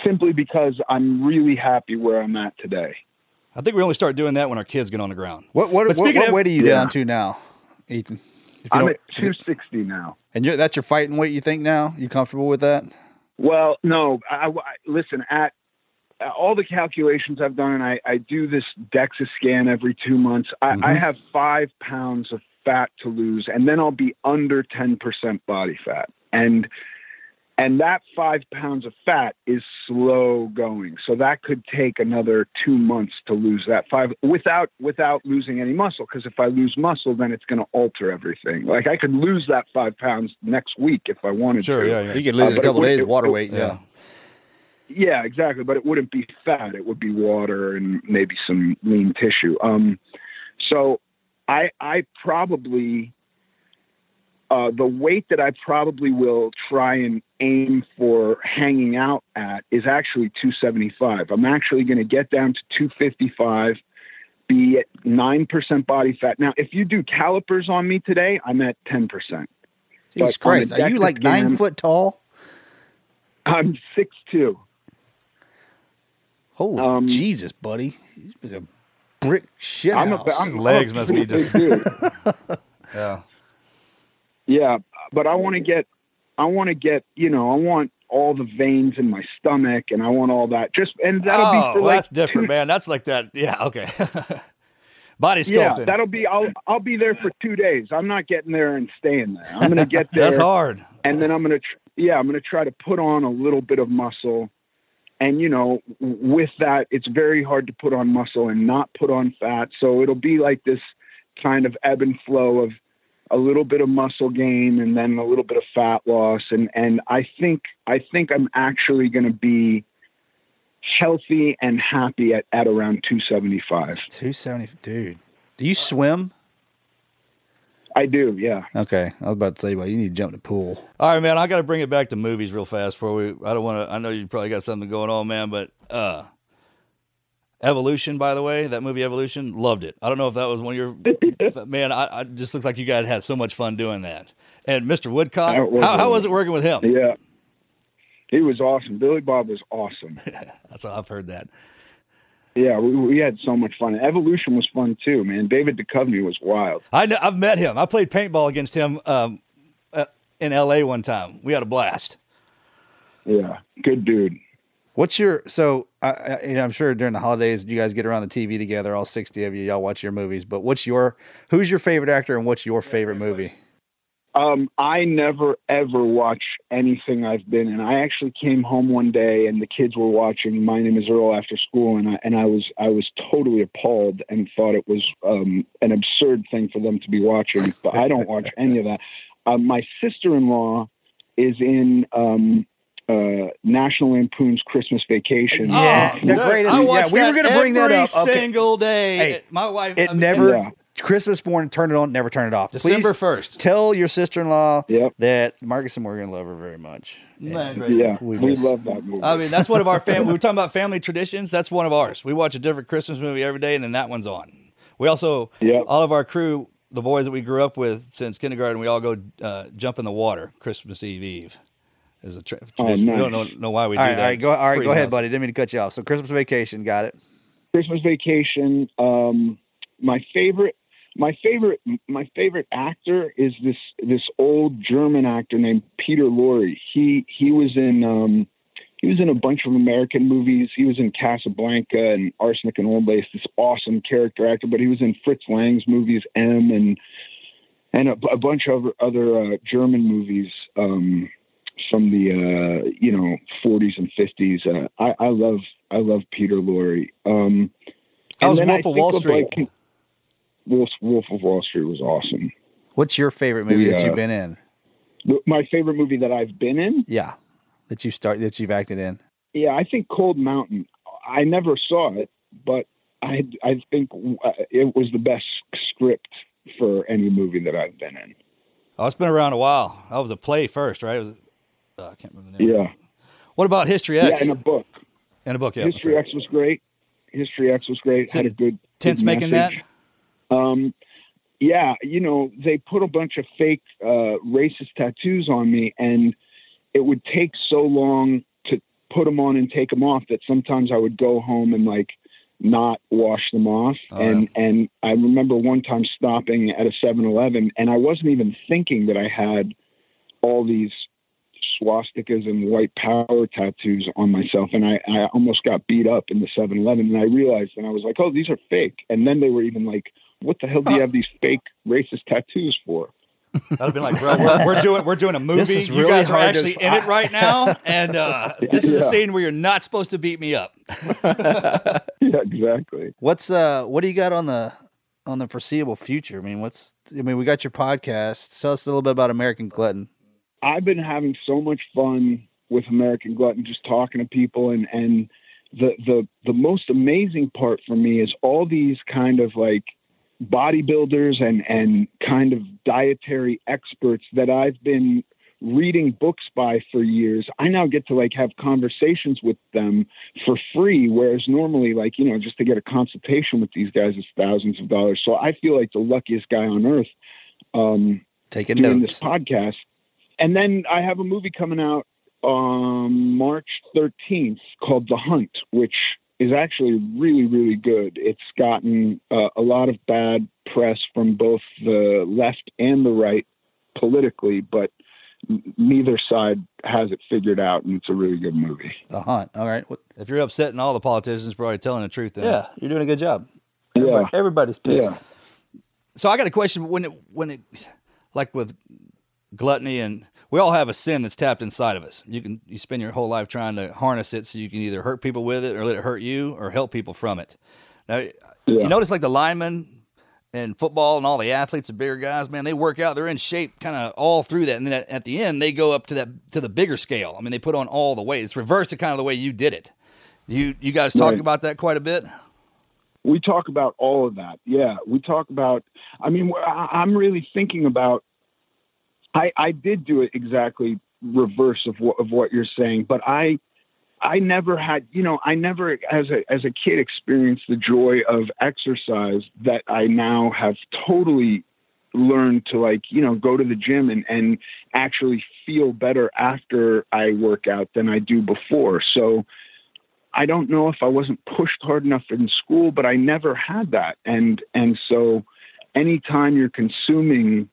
simply because I'm really happy where I'm at today. I think we only start doing that when our kids get on the ground. What what, what, what of- weight are you Yeah. down to now, Ethan? If you I'm at 260 now. and you're, that's your fighting weight. You think now? You comfortable with that? Well, no, I, I- listen, at uh, all the calculations I've done, and I, I do this DEXA scan every two months, I, I have five pounds of fat to lose, and then I'll be under 10% body fat. And and that five pounds of fat is slow going. So that could take another two months to lose that five without without losing any muscle. Because if I lose muscle, then it's going to alter everything. Like I could lose that five pounds next week if I wanted Sure, to. yeah, yeah. You could lose Uh, it a but it couple would- days it- water it- weight. Yeah. Yeah, exactly. But it wouldn't be fat. It would be water and maybe some lean tissue. Um, so I, I probably, uh, the weight that I probably will try and aim for hanging out at is actually 275. I'm actually going to get down to 255, be at 9% body fat. Now, if you do calipers on me today, I'm at 10%. Jesus But Christ, are you like nine scan- foot tall? I'm 6'2". Holy Um, Jesus, buddy! He was a brick shit I'm a, house. I'm, His legs I'm must be just- dude. Yeah. Yeah, but I want to get, I want to get, you know, I want all the veins in my stomach, and I want all that. Just and that'll oh, be for well, like that's different, man. That's like that. Yeah, okay. Body sculpting. Yeah, that'll be. I'll I'll be there for two days. I'm not getting there and staying there. I'm gonna get there. That's hard. and then I'm gonna, tr- yeah, I'm gonna try to put on a little bit of muscle. And you know, with that, it's very hard to put on muscle and not put on fat. So it'll be like this kind of ebb and flow of a little bit of muscle gain and then a little bit of fat loss. And and I think I think I'm actually going to be healthy and happy at, at around 275. Two seventy, dude. Do you swim? I do, yeah. Okay, I was about to say, well, you need to jump in the pool. All right, man. I got to bring it back to movies real fast before we. I don't want to. I know you probably got something going on, man. But uh, Evolution, by the way, that movie Evolution, loved it. I don't know if that was one of your. man, I, I just looks like you guys had so much fun doing that. And Mr. Woodcock, how, how was it working with him? Yeah. He was awesome. Billy Bob was awesome. That's I've heard that. Yeah, we, we had so much fun. Evolution was fun too, man. David Duchovny was wild. I know, I've met him. I played paintball against him um, uh, in L.A. one time. We had a blast. Yeah, good dude. What's your so? I, I, you know, I'm sure during the holidays you guys get around the TV together, all sixty of you. Y'all watch your movies. But what's your who's your favorite actor and what's your favorite movie? Um, I never ever watch anything I've been in. I actually came home one day and the kids were watching My Name Is Earl after school, and I and I was I was totally appalled and thought it was um, an absurd thing for them to be watching. But I don't watch any of that. Uh, my sister-in-law is in um, uh, National Lampoon's Christmas Vacation. Yeah, the greatest. I yeah, watch we were going to bring that every up. Okay. single day. Hey, My wife. It I mean, never Yeah. Christmas morning. Turn it on. Never turn it off. December 1st. Tell your sister in law Yep. that Marcus and Morgan love her very much. Man, great. Yeah, We we, love that movie. I mean, that's one of our family. We were talking about family traditions. That's one of ours. We watch a different Christmas movie every day, and then that one's on. We also, Yep. all of our crew, the boys that we grew up with since kindergarten, we all go uh, jump in the water Christmas Eve Eve. Is a tra- Oh, tradition. We don't know, know why we All do right, that. all right, go, all right, go ahead, buddy. Didn't mean to cut you off. So Christmas vacation, got it. Christmas Vacation. Um, my favorite, my favorite, my favorite actor is this this old German actor named Peter Lorre. He he was in um, he was in a bunch of American movies. He was in Casablanca and Arsenic and Old Lace. This awesome character actor, but he was in Fritz Lang's movies M and and a, a bunch of other, other uh, German movies. Um, from the uh, you know 40s and 50s. Uh, I, I love I love Peter Lorre. Um, How was Wolf I of Wall Street? Like, Wolf, Wolf of Wall Street was awesome. What's your favorite movie that you've been in? My favorite movie that I've been in, Yeah, that you start that you've acted in. yeah, I think Cold Mountain. I never saw it, but I I think uh, it was the best script for any movie that I've been in. Oh, it's been around a while. That was a play first, right? It was, uh, I can't remember the name. Yeah, What about History X? yeah, in a book. In a book, yeah. History X was great. History X was great. Had a good Tense good making that? Um, yeah, you know, they put a bunch of fake uh, racist tattoos on me, and it would take so long to put them on and take them off that sometimes I would go home and like not wash them off. Oh, and and I remember one time stopping at a 7-Eleven, and I wasn't even thinking that I had all these swastikas and white power tattoos on myself and I, I almost got beat up in the 7-Eleven and I realized and I was like, oh, these are fake. And then they were even like, what the hell do you have these fake racist tattoos for? That'd have been like, bro, we're, we're doing we're doing a movie. is you really guys are actually in it right now, and uh, this is a scene where you're not supposed to beat me up. yeah, exactly. What's uh what do you got on the on the foreseeable future? I mean, what's I mean, we got your podcast. Tell us a little bit about American Glutton. I've been having so much fun with American Glutton, just talking to people, and and the the the most amazing part for me is all these kind of like bodybuilders and and kind of dietary experts that I've been reading books by for years. I now get to like have conversations with them for free, whereas normally, like you know, just to get a consultation with these guys is thousands of dollars. So I feel like the luckiest guy on earth. Um, Taking doing notes. this podcast. And then I have a movie coming out um, March 13th called The Hunt, which is actually really, really good. It's gotten uh, a lot of bad press from both the left and the right politically, but neither side has it figured out, and it's a really good movie. The Hunt. All right. If you're upsetting all the politicians, probably telling the truth. Then. yeah, you're doing a good job. Yeah. Everybody's pissed. Yeah. So I got a question. When it when it like with gluttony and we all have a sin that's tapped inside of us. You can you spend your whole life trying to harness it so you can either hurt people with it or let it hurt you or help people from it. Now Yeah. you notice like the linemen and football and all the athletes, the bigger guys, man, they work out. They're in shape kind of all through that, and then at, at the end they go up to that to the bigger scale. I mean, they put on all the weight. It's reverse to kind of the way you did it. You you guys talk Right. about that quite a bit. we talk about all of that. Yeah, we talk about. I mean, I'm really thinking about. I I did do it exactly reverse of what of what you're saying, but I I never had you know I never as a as a kid experienced the joy of exercise that I now have totally learned to like you know go to the gym and and actually feel better after I work out than I do before. So I don't know if I wasn't pushed hard enough in school, but I never had that. And and so anytime you're consuming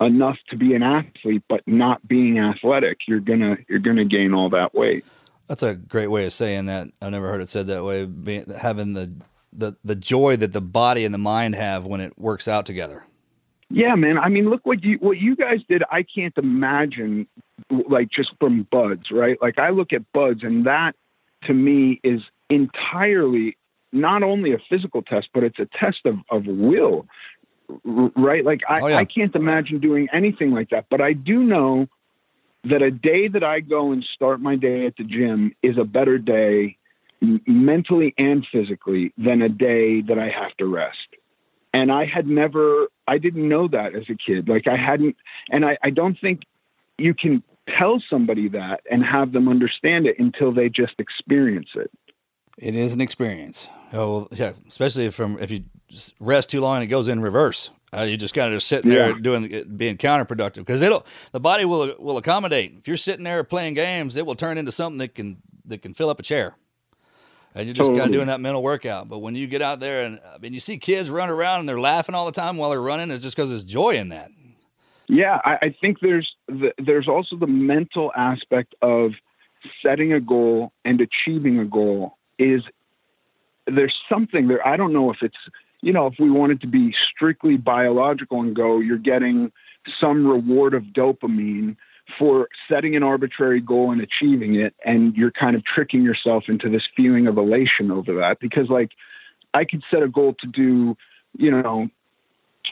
enough to be an athlete but not being athletic, you're gonna you're gonna gain all that weight. That's a great way of saying that. I've never heard it said that way. Being, having the, the the joy that the body and the mind have when it works out together. Yeah, man. I mean, look what you what you guys did. I can't imagine, like just from BUD/S, right? Like I look at BUD/S, and that to me is entirely not only a physical test, but it's a test of of will, right? Like I, Oh, yeah. I can't imagine doing anything like that. But I do know that a day that I go and start my day at the gym is a better day mentally and physically than a day that I have to rest. And I had never, I didn't know that as a kid. Like I hadn't, and I, I don't think you can tell somebody that and have them understand it until they just experience it. It is an experience. Oh well, yeah, especially from if you rest too long and it goes in reverse. Uh, you just kind of just sitting there doing it- being counterproductive because it'll the body will will accommodate. If you're sitting there playing games, it will turn into something that can that can fill up a chair. And you're just kind of doing that mental workout. But when you get out there and I mean, you see kids run around and they're laughing all the time while they're running, it's just because there's joy in that. Yeah, I, I think there's the, there's also the mental aspect of setting a goal and achieving a goal. Is there's something there? I don't know if it's you know if we wanted to be strictly biological and go, you're getting some reward of dopamine for setting an arbitrary goal and achieving it, and you're kind of tricking yourself into this feeling of elation over that. Because like I could set a goal to do, you know,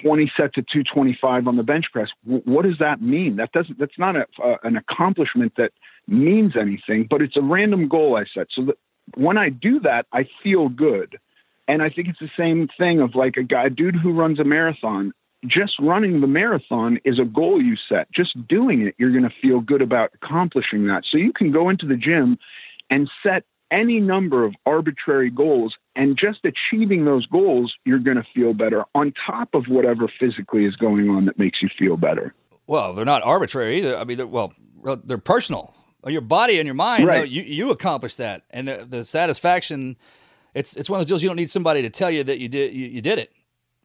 20 sets of 225 on the bench press. W- what does that mean? That doesn't. That's not a, uh, an accomplishment that means anything. But it's a random goal I set. So that when I do that, I feel good. And I think it's the same thing of like a guy, dude who runs a marathon. Just running the marathon is a goal you set. Just doing it, you're going to feel good about accomplishing that. So you can go into the gym and set any number of arbitrary goals and just achieving those goals you're going to feel better on top of whatever physically is going on that makes you feel better Well, they're not arbitrary either. I mean, well, they're personal. Your body and your mind, Right. no, you you accomplish that, and the, the satisfaction. It's it's one of those deals you don't need somebody to tell you that you did you, you did it.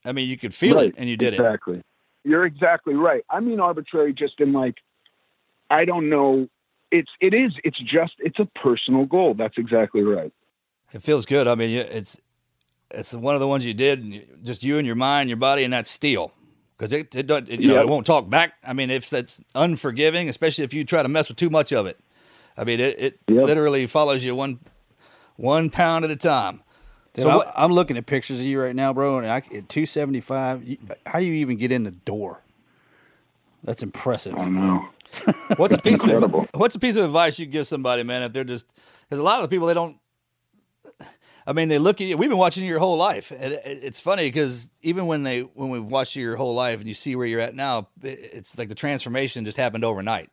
I mean, you could feel it and you did it. exactly you're exactly right i mean arbitrary just in like i don't know it's it is it's just it's a personal goal that's exactly right It feels good. I mean, it's it's one of the ones you did, just you and your mind, your body, and that steel. Because it it, don't- it you know Yep. it won't talk back. I mean, if that's unforgiving, especially if you try to mess with too much of it. I mean, it, it Yep. literally follows you one one pound at a time. Dude, So I'm, what- I'm looking at pictures of you right now, bro. And I, at 275, you, how do you even get in the door? That's impressive. i know What's a piece of what's a piece of advice you give somebody, man, if they're just because a lot of the people they don't. I mean, they look at you. We've been watching you your whole life, and it, it's funny because even when they when we watch you your whole life and you see where you're at now, it- it's like the transformation just happened overnight.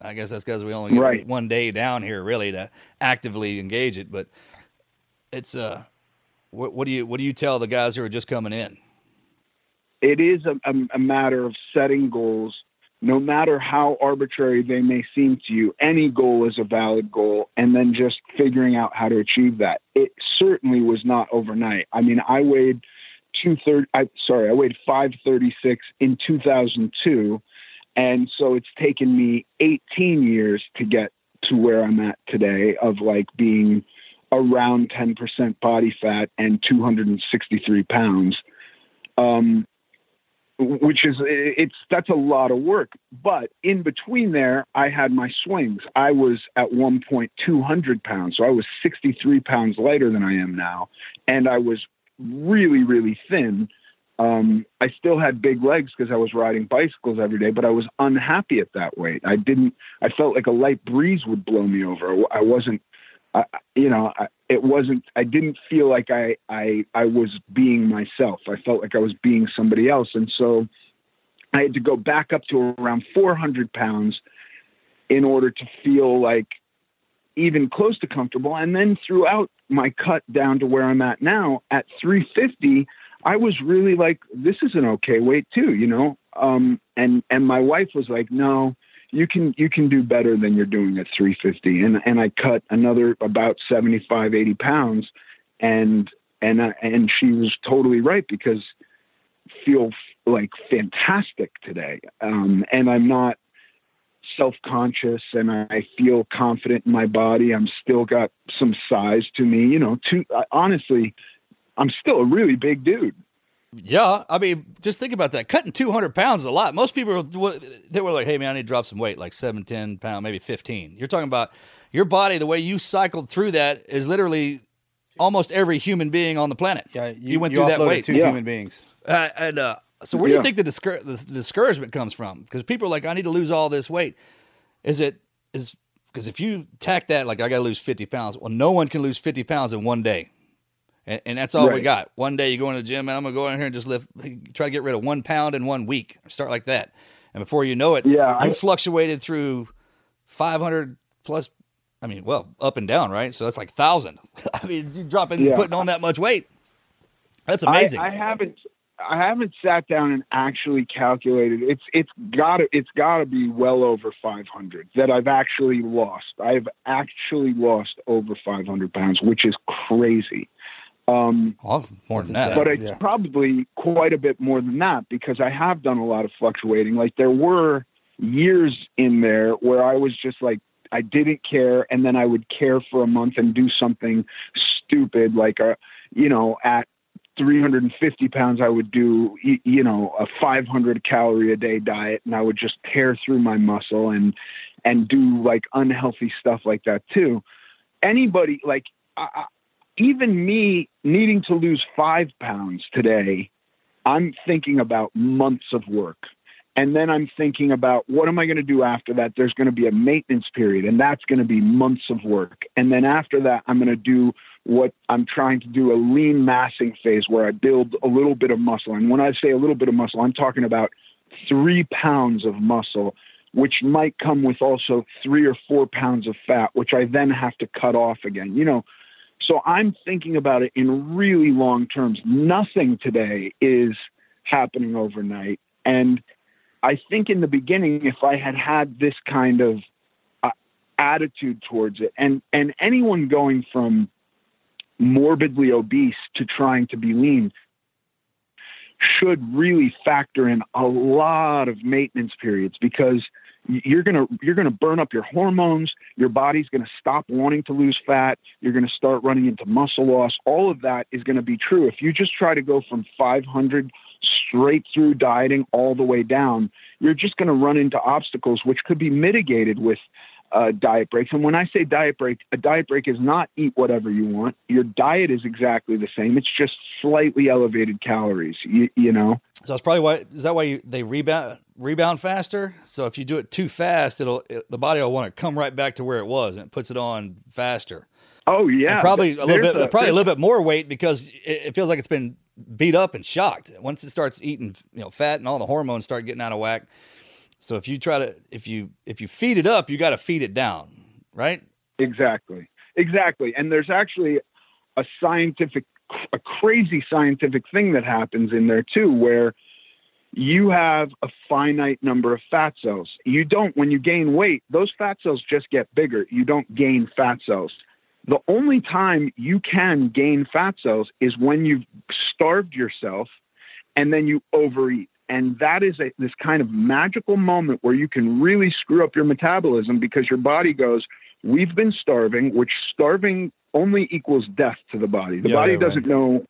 I guess that's because we only get Right. one day down here really to actively engage it, but it's uh, what, what do you what do you tell the guys who are just coming in? it is a, a, a matter of setting goals no matter how arbitrary they may seem to you any goal is a valid goal and then just figuring out how to achieve that it certainly was not overnight i mean i weighed 230 i sorry i weighed 536 in 2002 and so it's taken me 18 years to get to where i'm at today of like being around 10% body fat and 263 pounds um, which is it's that's a lot of work. But in between there, I had my swings. I was at one point 200 pounds, so I was 63 pounds lighter than I am now, and I was really really thin. Um, I still had big legs because I was riding bicycles every day, but I was unhappy at that weight. I didn't. I felt like a light breeze would blow me over. I wasn't. I, you know, I, it wasn't. I didn't feel like I, I, I was being myself. I felt like I was being somebody else, and so I had to go back up to around 400 pounds in order to feel like even close to comfortable. And then throughout my cut down to where I'm at now, at 350, I was really like, this is an okay weight too, you know. Um, and and my wife was like, no, you can you can do better than you're doing at 350 and and I cut another about 75 80 pounds. And and I, and she was totally right because feel like fantastic today. Um, and I'm not self-conscious and I feel confident in my body. I'm still got some size to me you know to honestly I'm still a really big dude yeah, I mean, just think about that. Cutting 200 pounds is a lot. Most people, they were like, hey, man, I need to drop some weight, like 7, 10 pounds, maybe 15. You're talking about your body, the way you cycled through that is literally almost every human being on the planet. Yeah, you, you went you through that weight. Two Yeah. human beings. Uh, and uh, so, where do Yeah. you think the, discour- the discouragement comes from? Because people are like, I need to lose all this weight. Is it is because if you tack that like I got to lose fifty pounds, well, no one can lose fifty pounds in one day, and, and that's all we got. One day you go in the gym, and I'm gonna go in here and just lift, try to get rid of one pound in one week. Start like that, and before you know it, Yeah, you I- fluctuated through five hundred plus. I mean, well, up and down, right? So that's like thousand. I mean, you dropping, Yeah. putting on that much weight. That's amazing. I, I haven't I haven't sat down and actually calculated. It's it's got to it's got to be well over 500 that I've actually lost. I've actually lost over 500 pounds, which is crazy. Um, Oh, more than that. but it's yeah. probably quite a bit more than that because I have done a lot of fluctuating. Like there were years in there where I was just like I didn't care, and then I would care for a month and do something stupid, like a you know at 350 pounds I would do you know a 500 calorie a day diet, and I would just tear through my muscle and and do like unhealthy stuff like that too. Anybody like I, I, even me needing to lose five pounds today, I'm thinking about months of work. And then I'm thinking about what am I going to do after that? There's going to be a maintenance period, and that's going to be months of work. And then after that, I'm going to do what I'm trying to do a lean massing phase where I build a little bit of muscle. And when I say a little bit of muscle, I'm talking about three pounds of muscle, which might come with also three or four pounds of fat, which I then have to cut off again. You know, so I'm thinking about it in really long terms. Nothing today is happening overnight. And I think in the beginning, if I had had this kind of uh, attitude towards it, and, and anyone going from morbidly obese to trying to be lean should really factor in a lot of maintenance periods because you're going to you're going to burn up your hormones. Your body's going to stop wanting to lose fat. You're going to start running into muscle loss. All of that is going to be true. If you just try to go from 500 straight through dieting all the way down you're just going to run into obstacles which could be mitigated with uh, diet breaks and when i say diet break a diet break is not eat whatever you want your diet is exactly the same it's just slightly elevated calories you, you know So that's probably why is that why you, they rebound rebound faster. So if you do it too fast, it'll it, the body will want to come right back to where it was, and it puts it on faster. oh yeah And probably a little There's bit, a- probably a little bit more weight because it, it feels like it's been beat up and shocked. Once it starts eating, you know, fat and all the hormones start getting out of whack. So if you try to if you if you feed it up, you got to feed it down, right? Exactly. Exactly. And there's actually a scientific, a crazy scientific thing that happens in there too, where you have a finite number of fat cells. You don't, when you gain weight, those fat cells just get bigger. You don't gain fat cells. The only time you can gain fat cells is when you've starved yourself and then you overeat. And that is a, this kind of magical moment where you can really screw up your metabolism because your body goes, We've been starving, which starving only equals death to the body. The Yeah, body doesn't know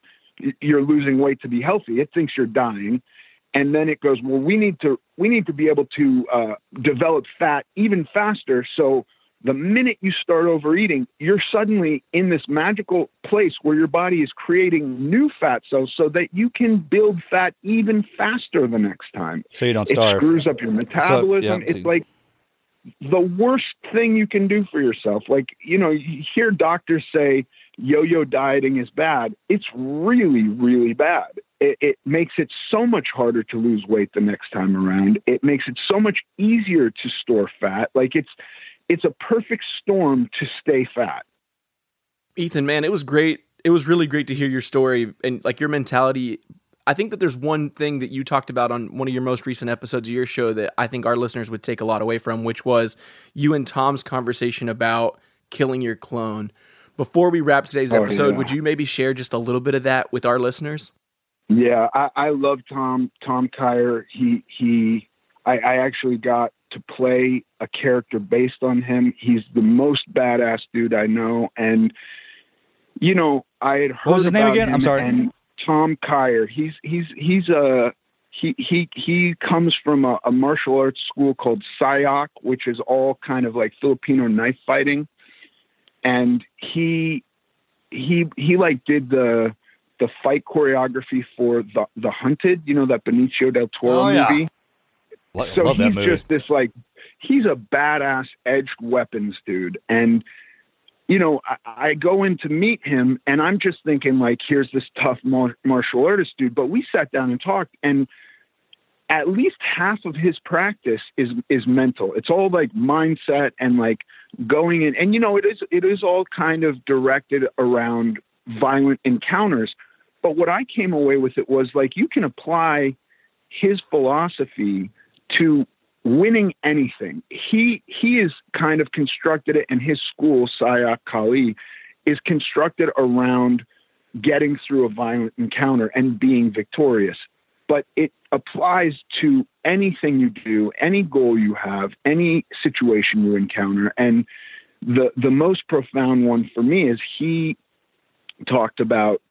you're losing weight to be healthy. It thinks you're dying. And then it goes, well, we need to we need to be able to uh, develop fat even faster. So the minute you start overeating, you're suddenly in this magical place where your body is creating new fat cells so that you can build fat even faster the next time. So you don't It starve. screws up your metabolism. yeah, it's so- like the worst thing you can do for yourself. Like, you know, you hear doctors say yo-yo dieting is bad. It's really, really bad. It, it makes it so much harder to lose weight the next time around. It makes it so much easier to store fat. Like it's, it's a perfect storm to stay fat. Ethan, man, it was great. It was really great to hear your story and like your mentality. I think that there's one thing that you talked about on one of your most recent episodes of your show that I think our listeners would take a lot away from, which was you and Tom's conversation about killing your clone. Before we wrap today's Oh, episode, yeah. would you maybe share just a little bit of that with our listeners? Yeah, I, I love Tom Tom Kier. He he I, I actually got to play a character based on him. He's the most badass dude I know. And you know, I had heard What was his name again? I'm sorry. And Tom Kier. He's he's he's a he he he comes from a, a martial arts school called Sayoc, which is all kind of like Filipino knife fighting. And he he he like did the the fight choreography for the the Hunted, you know that Benicio del Toro Oh, yeah. Movie. Lo- So love he's just this like he's a badass edged weapons dude, and you know I, I go in to meet him, and I'm just thinking like here's this tough mar- martial artist dude, but we sat down and talked, and at least half of his practice is is mental. It's all like mindset and like going in, and you know it is it is all kind of directed around violent encounters. But what I came away with it was like you can apply his philosophy to winning anything. He he is kind of constructed it, and his school, Sayoc Kali, is constructed around getting through a violent encounter and being victorious. But it applies to anything you do, any goal you have, any situation you encounter. And the the most profound one for me is he talked about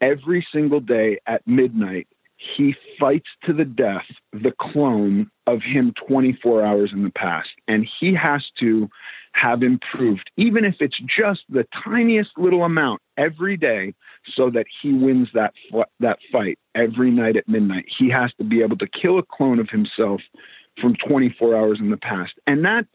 every single day at midnight he fights to the death the clone of him 24 hours in the past and he has to have improved even if it's just the tiniest little amount every day so that he wins that that fight every night at midnight. He has to be able to kill a clone of himself from 24 hours in the past. And that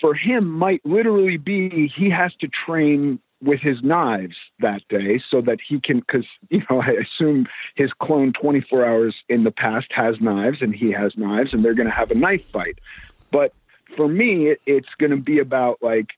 for him might literally be he has to train with his knives that day so that he can because you know i assume his clone 24 hours in the past has knives and he has knives and they're going to have a knife fight. But for me it, it's going to be about like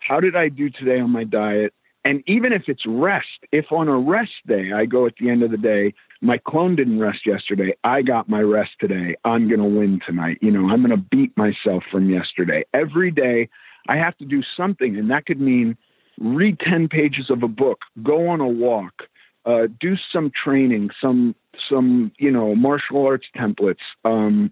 how did i do today on my diet? And even if it's rest if on a rest day i go at the end of the day my clone didn't rest yesterday i got my rest today i'm going to win tonight you know i'm going to beat myself from yesterday. Every day i have to do something and that could mean read 10 pages of a book, go on a walk, uh, do some training, some, some, you know, martial arts templates, um,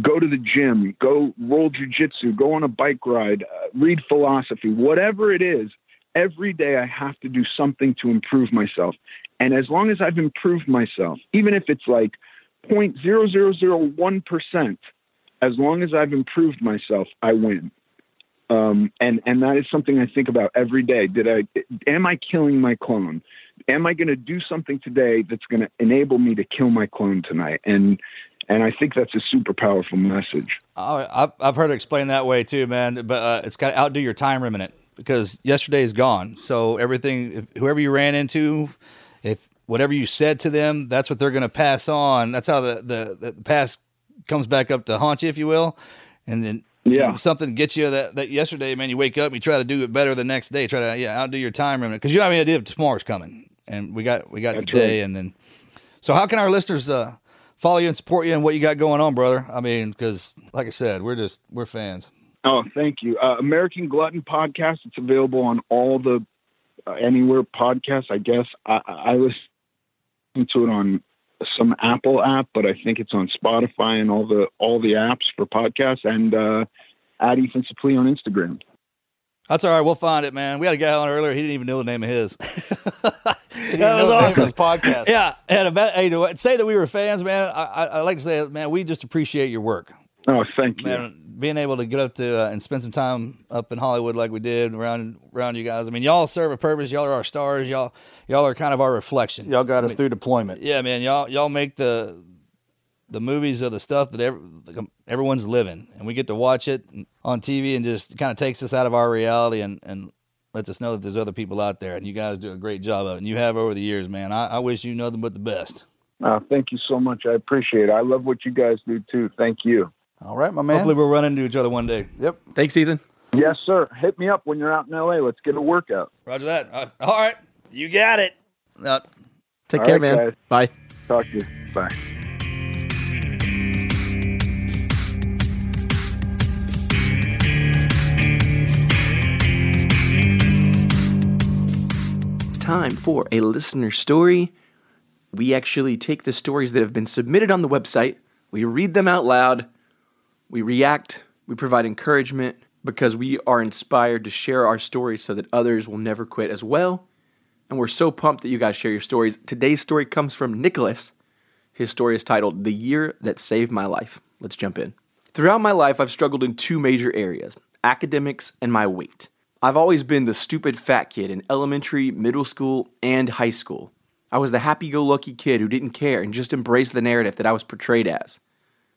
go to the gym, go roll jujitsu, go on a bike ride, uh, read philosophy, whatever it is. Every day I have to do something to improve myself. And as long as I've improved myself, even if it's like 0.0001%, as long as I've improved myself, I win um, and and that is something I think about every day. Did I am I killing my clone? Am I going to do something today that's going to enable me to kill my clone tonight? And and I think that's a super powerful message. Oh, I've, I've heard it explained that way too, man. But uh, it's got to outdo your time remnant because yesterday is gone. So everything, if, whoever you ran into, if whatever you said to them, that's what they're going to pass on. That's how the, the the past comes back up to haunt you, if you will. And then Yeah. if something gets you that, that yesterday, man, you wake up and you try to do it better the next day. Try to yeah outdo your time remnant because you have any idea if tomorrow's coming. And we got we got That's today, right. and then so how can our listeners uh, follow you and support you and what you got going on, brother? I mean, because like I said, we're just we're fans. Oh, thank you. Uh, American Glutton podcast. It's available on all the uh, anywhere podcasts. I guess I, I I listen to it on some Apple app, but I think it's on Spotify and all the all the apps for podcasts. And uh, at Ethan Suplee on Instagram. That's all right. We'll find it, man. We had a guy on earlier. He didn't even know the name of his. that was awesome. This podcast. Yeah, and about hey, to say that we were fans, man. I, I, I like to say, man, we just appreciate your work, Oh, thank you. man. Being able to get up to uh, and spend some time up in Hollywood like we did around around you guys. I mean, y'all serve a purpose. Y'all are our stars. Y'all y'all are kind of our reflection. Y'all got us through deployment. Yeah, man. Y'all y'all make the the movies of the stuff that every, everyone's living, and we get to watch it on TV, and just kind of takes us out of our reality and and lets us know that there's other people out there, and you guys do a great job of it, and you have over the years, man. I, I wish you nothing but the best. Uh, thank you so much. I appreciate it. I love what you guys do too. Thank you. All right, my man. Hopefully, we'll run into each other one day. Yep. Thanks, Ethan. Yes, sir. Hit me up when you're out in LA. Let's get a workout. Roger that. Uh, all right, you got it. Uh, Take All care, right, man. guys. Bye. Talk to you. Bye. It's time for a listener story. We actually take the stories that have been submitted on the website, we read them out loud, we react, we provide encouragement because we are inspired to share our stories so that others will never quit as well. And we're so pumped that you guys share your stories. Today's story comes from Nicholas. His story is titled The Year That Saved My Life. Let's jump in. Throughout my life, I've struggled in two major areas academics and my weight. I've always been the stupid fat kid in elementary, middle school, and high school. I was the happy go lucky kid who didn't care and just embraced the narrative that I was portrayed as.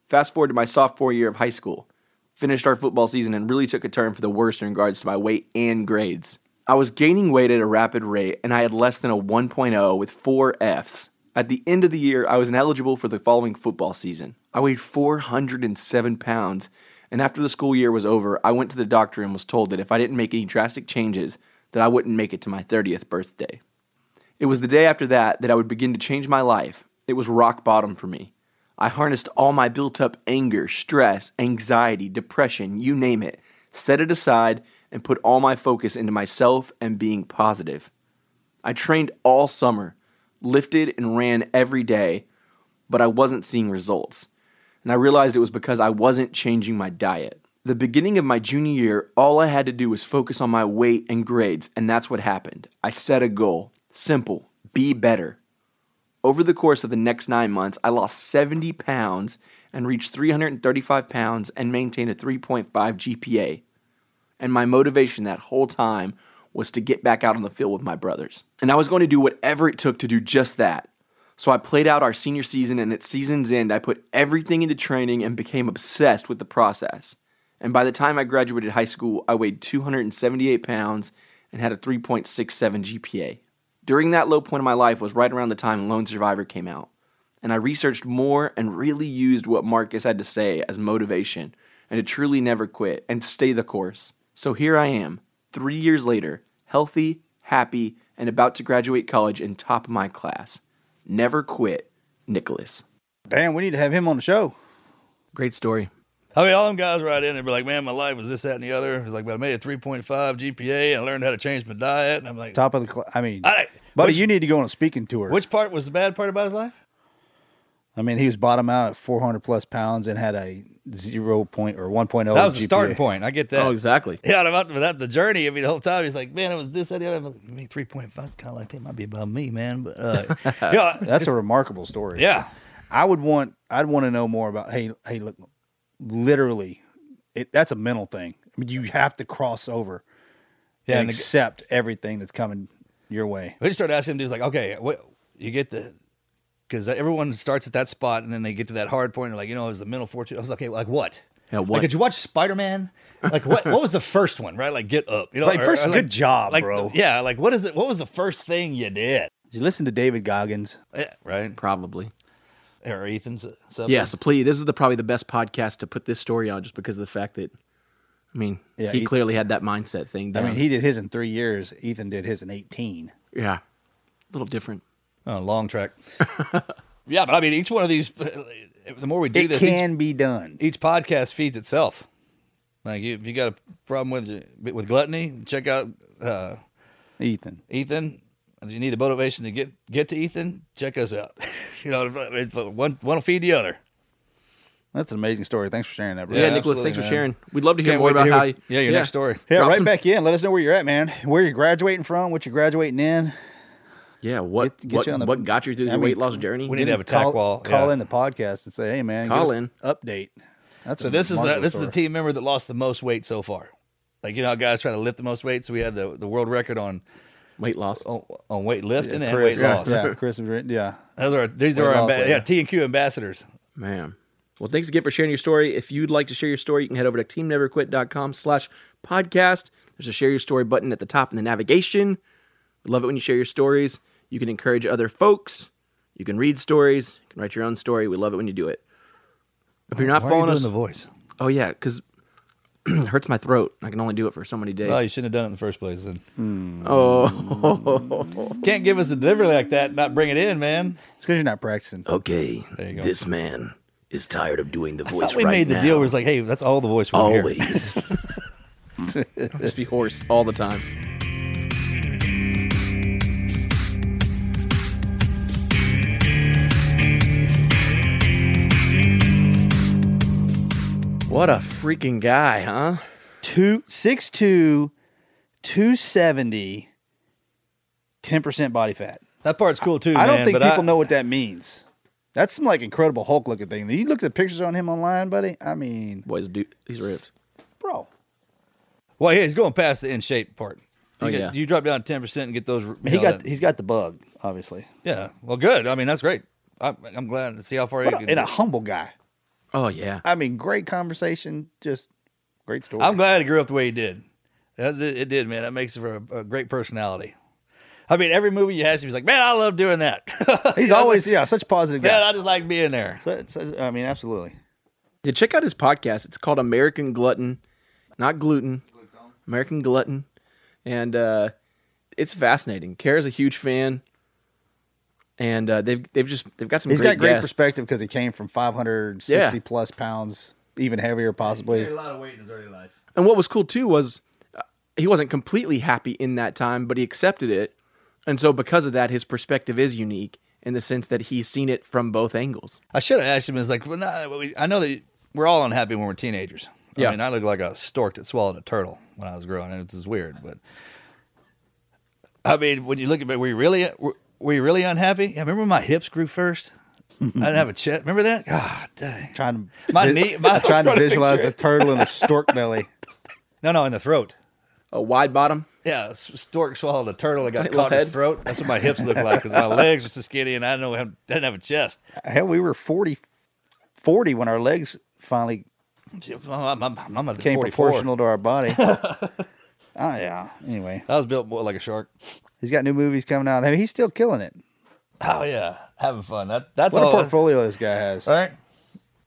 Fast forward to my sophomore year of high school. Finished our football season and really took a turn for the worse in regards to my weight and grades. I was gaining weight at a rapid rate and I had less than a 1.0 with four Fs. At the end of the year, I was ineligible for the following football season. I weighed 407 pounds, and after the school year was over, I went to the doctor and was told that if I didn't make any drastic changes, that I wouldn't make it to my 30th birthday. It was the day after that that I would begin to change my life. It was rock bottom for me. I harnessed all my built up anger, stress, anxiety, depression, you name it, set it aside, and put all my focus into myself and being positive. I trained all summer, lifted and ran every day, but I wasn't seeing results. And I realized it was because I wasn't changing my diet. The beginning of my junior year, all I had to do was focus on my weight and grades, and that's what happened. I set a goal simple be better. Over the course of the next nine months, I lost 70 pounds and reached 335 pounds and maintained a 3.5 GPA. And my motivation that whole time was to get back out on the field with my brothers. And I was going to do whatever it took to do just that. So I played out our senior season, and at season's end, I put everything into training and became obsessed with the process. And by the time I graduated high school, I weighed 278 pounds and had a 3.67 GPA. During that low point of my life was right around the time Lone Survivor came out. And I researched more and really used what Marcus had to say as motivation and to truly never quit and stay the course. So here I am, three years later, healthy, happy, and about to graduate college in top of my class. Never quit, Nicholas. Damn, we need to have him on the show. Great story. I mean, all them guys right in there be like, man, my life was this, that, and the other. It's like, but I made a 3.5 GPA and I learned how to change my diet. And I'm like, Top of the class. I mean, I, buddy, which, you need to go on a speaking tour. which part was the bad part about his life? I mean, he was bottom out at 400 plus pounds and had a zero point or 1.0. That was the GPA. starting point. I get that. Oh, exactly. Yeah, and about that the journey. I mean, the whole time he's like, man, it was this, that, the other. I mean, three point five, kind of like that might be about me, man. But uh, yeah, That's a remarkable story. yeah. I would want. I'd want to know more about. Hey, hey, look, literally, it. That's a mental thing. I mean, you have to cross over. Yeah, and and the- accept everything that's coming your way. We just started asking him dudes like, okay, what you get the because everyone starts at that spot and then they get to that hard point and like, you know, it was the mental fortune. I was like, okay, like what? Yeah, Like, did you watch Spider Man? Like, what? what was the first one? Right? Like, get up. You know, Like, first, good job, like, bro. Yeah, like, what is it? What was the first thing you did? Did you listen to David Goggins? Yeah, right? Probably. Or Ethan's. Something. Yeah, so please, this is the probably the best podcast to put this story on just because of the fact that, I mean, Yeah, he he- clearly had that mindset thing I mean, he did his in three years. Ethan did his in 18. yeah, a little different. Oh, long track. yeah, but I mean, each one of these, the more we do It this, each- can be done. each podcast feeds itself. Like you, if you got a problem with with gluttony, check out uh, Ethan. Ethan. If you need the motivation to get get to Ethan, check us out. you know, it's one one will feed the other. That's an amazing story. Thanks for sharing that, bro. Yeah, Yeah, Nicholas, absolutely, thanks for sharing. We'd love to hear Can't more about hear how. you, yeah, your next story. Yeah, Drop right some- back in. Let us know where you're at, man. Where you're graduating from, what you're graduating in. Yeah, what Get- get what, you on the- what got you through I the mean, weight loss journey? we need to have a tack call, wall, Call yeah. in the podcast and say, hey, man, Call give us in. Update. That's So this is the remarkable this is the team member that lost the most weight so far. Like you know, how guys try to lift the most weight. So we had the, the world record on weight loss. on, on weight lifting and Chris, weight yeah, loss. Yeah, Chris, is right- yeah. Those are these Weight are our loss, yeah. T and Q ambassadors. Man. Well, thanks again for sharing your story. If you'd like to share your story, you can head over to teamneverquit.com slash podcast. There's a share your story button at the top in the navigation. We love it when you share your stories. You can encourage other folks. You can read stories. You can write your own story. We love it when you do it. If you're not Why are you following doing us, the voice? oh yeah, because it hurts my throat. I can only do it for so many days. Well, you shouldn't have done it in the first place. Then hmm. oh, can't give us a delivery like that. and Not bring it in, man. It's because you're not practicing. Okay, There you go. this man is tired of doing the I voice thought we right made the now. deal where it's like, hey, that's all the voice we hear. Always. just be hoarse all the time. What a freaking guy, huh? Two six two, two seventy, ten percent body fat. That part's cool too. I don't think but people I- know what that means. That's some like incredible Hulk looking thing. You look at pictures on him online, buddy. I mean, Boys, dude, he's ripped. bro, Well, yeah, he's going past the in shape part. You Oh, get- yeah. you drop down ten percent and get those. he know, got that- he's got the bug, obviously, yeah. Well, good. I mean, that's great. I, I'm glad to see how far but you a, can. and a humble guy. Oh yeah. I mean, great conversation, just great story. I'm glad he grew up the way he did. That's, it, it did, man. That makes it for a, a great personality. I mean, every movie you has, he's like, "Man, I love doing that." He's always yeah, such a positive Man, guy. I just like being there. So- so- I mean, absolutely. Yeah, check out his podcast. It's called American Glutton, not gluten. American Glutton, and uh, it's fascinating. Kara's a huge fan, and uh, they've they've just they've got some. He's great got great guests. perspective because he came from 560 Yeah. plus pounds, even heavier possibly. A lot of weight in his early life. And what was cool too was uh, he wasn't completely happy in that time, but he accepted it, and so because of that, his perspective is unique in the sense that he's seen it from both angles. I should have asked him. Is like, well, nah, we, I know that we're all unhappy when we're teenagers. I Yeah. mean, I look like a stork that swallowed a turtle when I was growing. up. It's just weird, but I mean, when you look at it, were you really were, were you really unhappy? Yeah, remember when my hips grew first? I didn't have a chest. Remember that? God dang. Trying to My knee- my- trying to visualize picture the turtle in a stork belly. No, no, in the throat. A wide bottom. Yeah, stork swallowed a turtle and got Tiny caught in his throat. That's what my hips look like because my legs were so skinny and I didn't know I didn't have a chest. Hell, we were 40, 40 when our legs finally I'm, I'm, I'm became 44. proportional to our body. oh yeah. Anyway, I was built more like a shark. he's got new movies coming out. I mean, he's still killing it. Oh yeah, having fun. That that's What a portfolio this guy has. All right.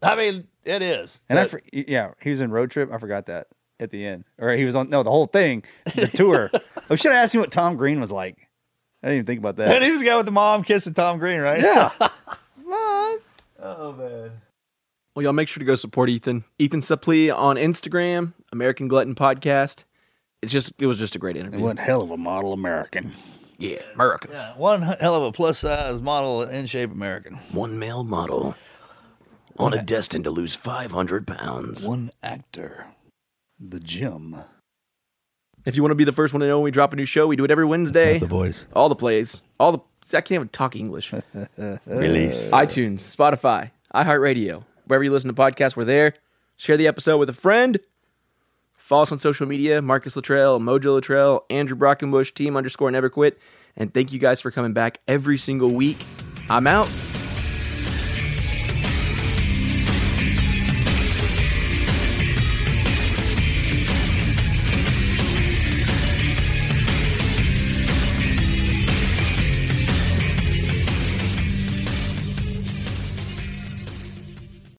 I mean, it is. And I, That- for, yeah, he was in Road Trip. I forgot that at the end, or he was on no the whole thing, the tour. Oh, I should have asked him what Tom Green was like. I didn't even think about that. and that. he was the guy with the mom kissing Tom Green, right? yeah, mom. Oh man. Well, y'all make sure to go support Ethan. Ethan Suplee on Instagram, American Glutton Podcast. It's just it was just a great interview. one hell of a model American. Yeah, America. Yeah, one hell of a plus size model in shape American. One male model on a destined to lose 500 pounds. One actor. The gym. If you want to be the first one to know when we drop a new show, we do it every Wednesday. The voice. All the plays, all the I can't even talk English. Release. iTunes, Spotify, iHeartRadio, wherever you listen to podcasts, we're there. Share the episode with a friend. Follow us on social media: Marcus Luttrell, Mojo Luttrell, Andrew Brockenbush, Team underscore Never Quit. And thank you guys for coming back every single week. I'm out.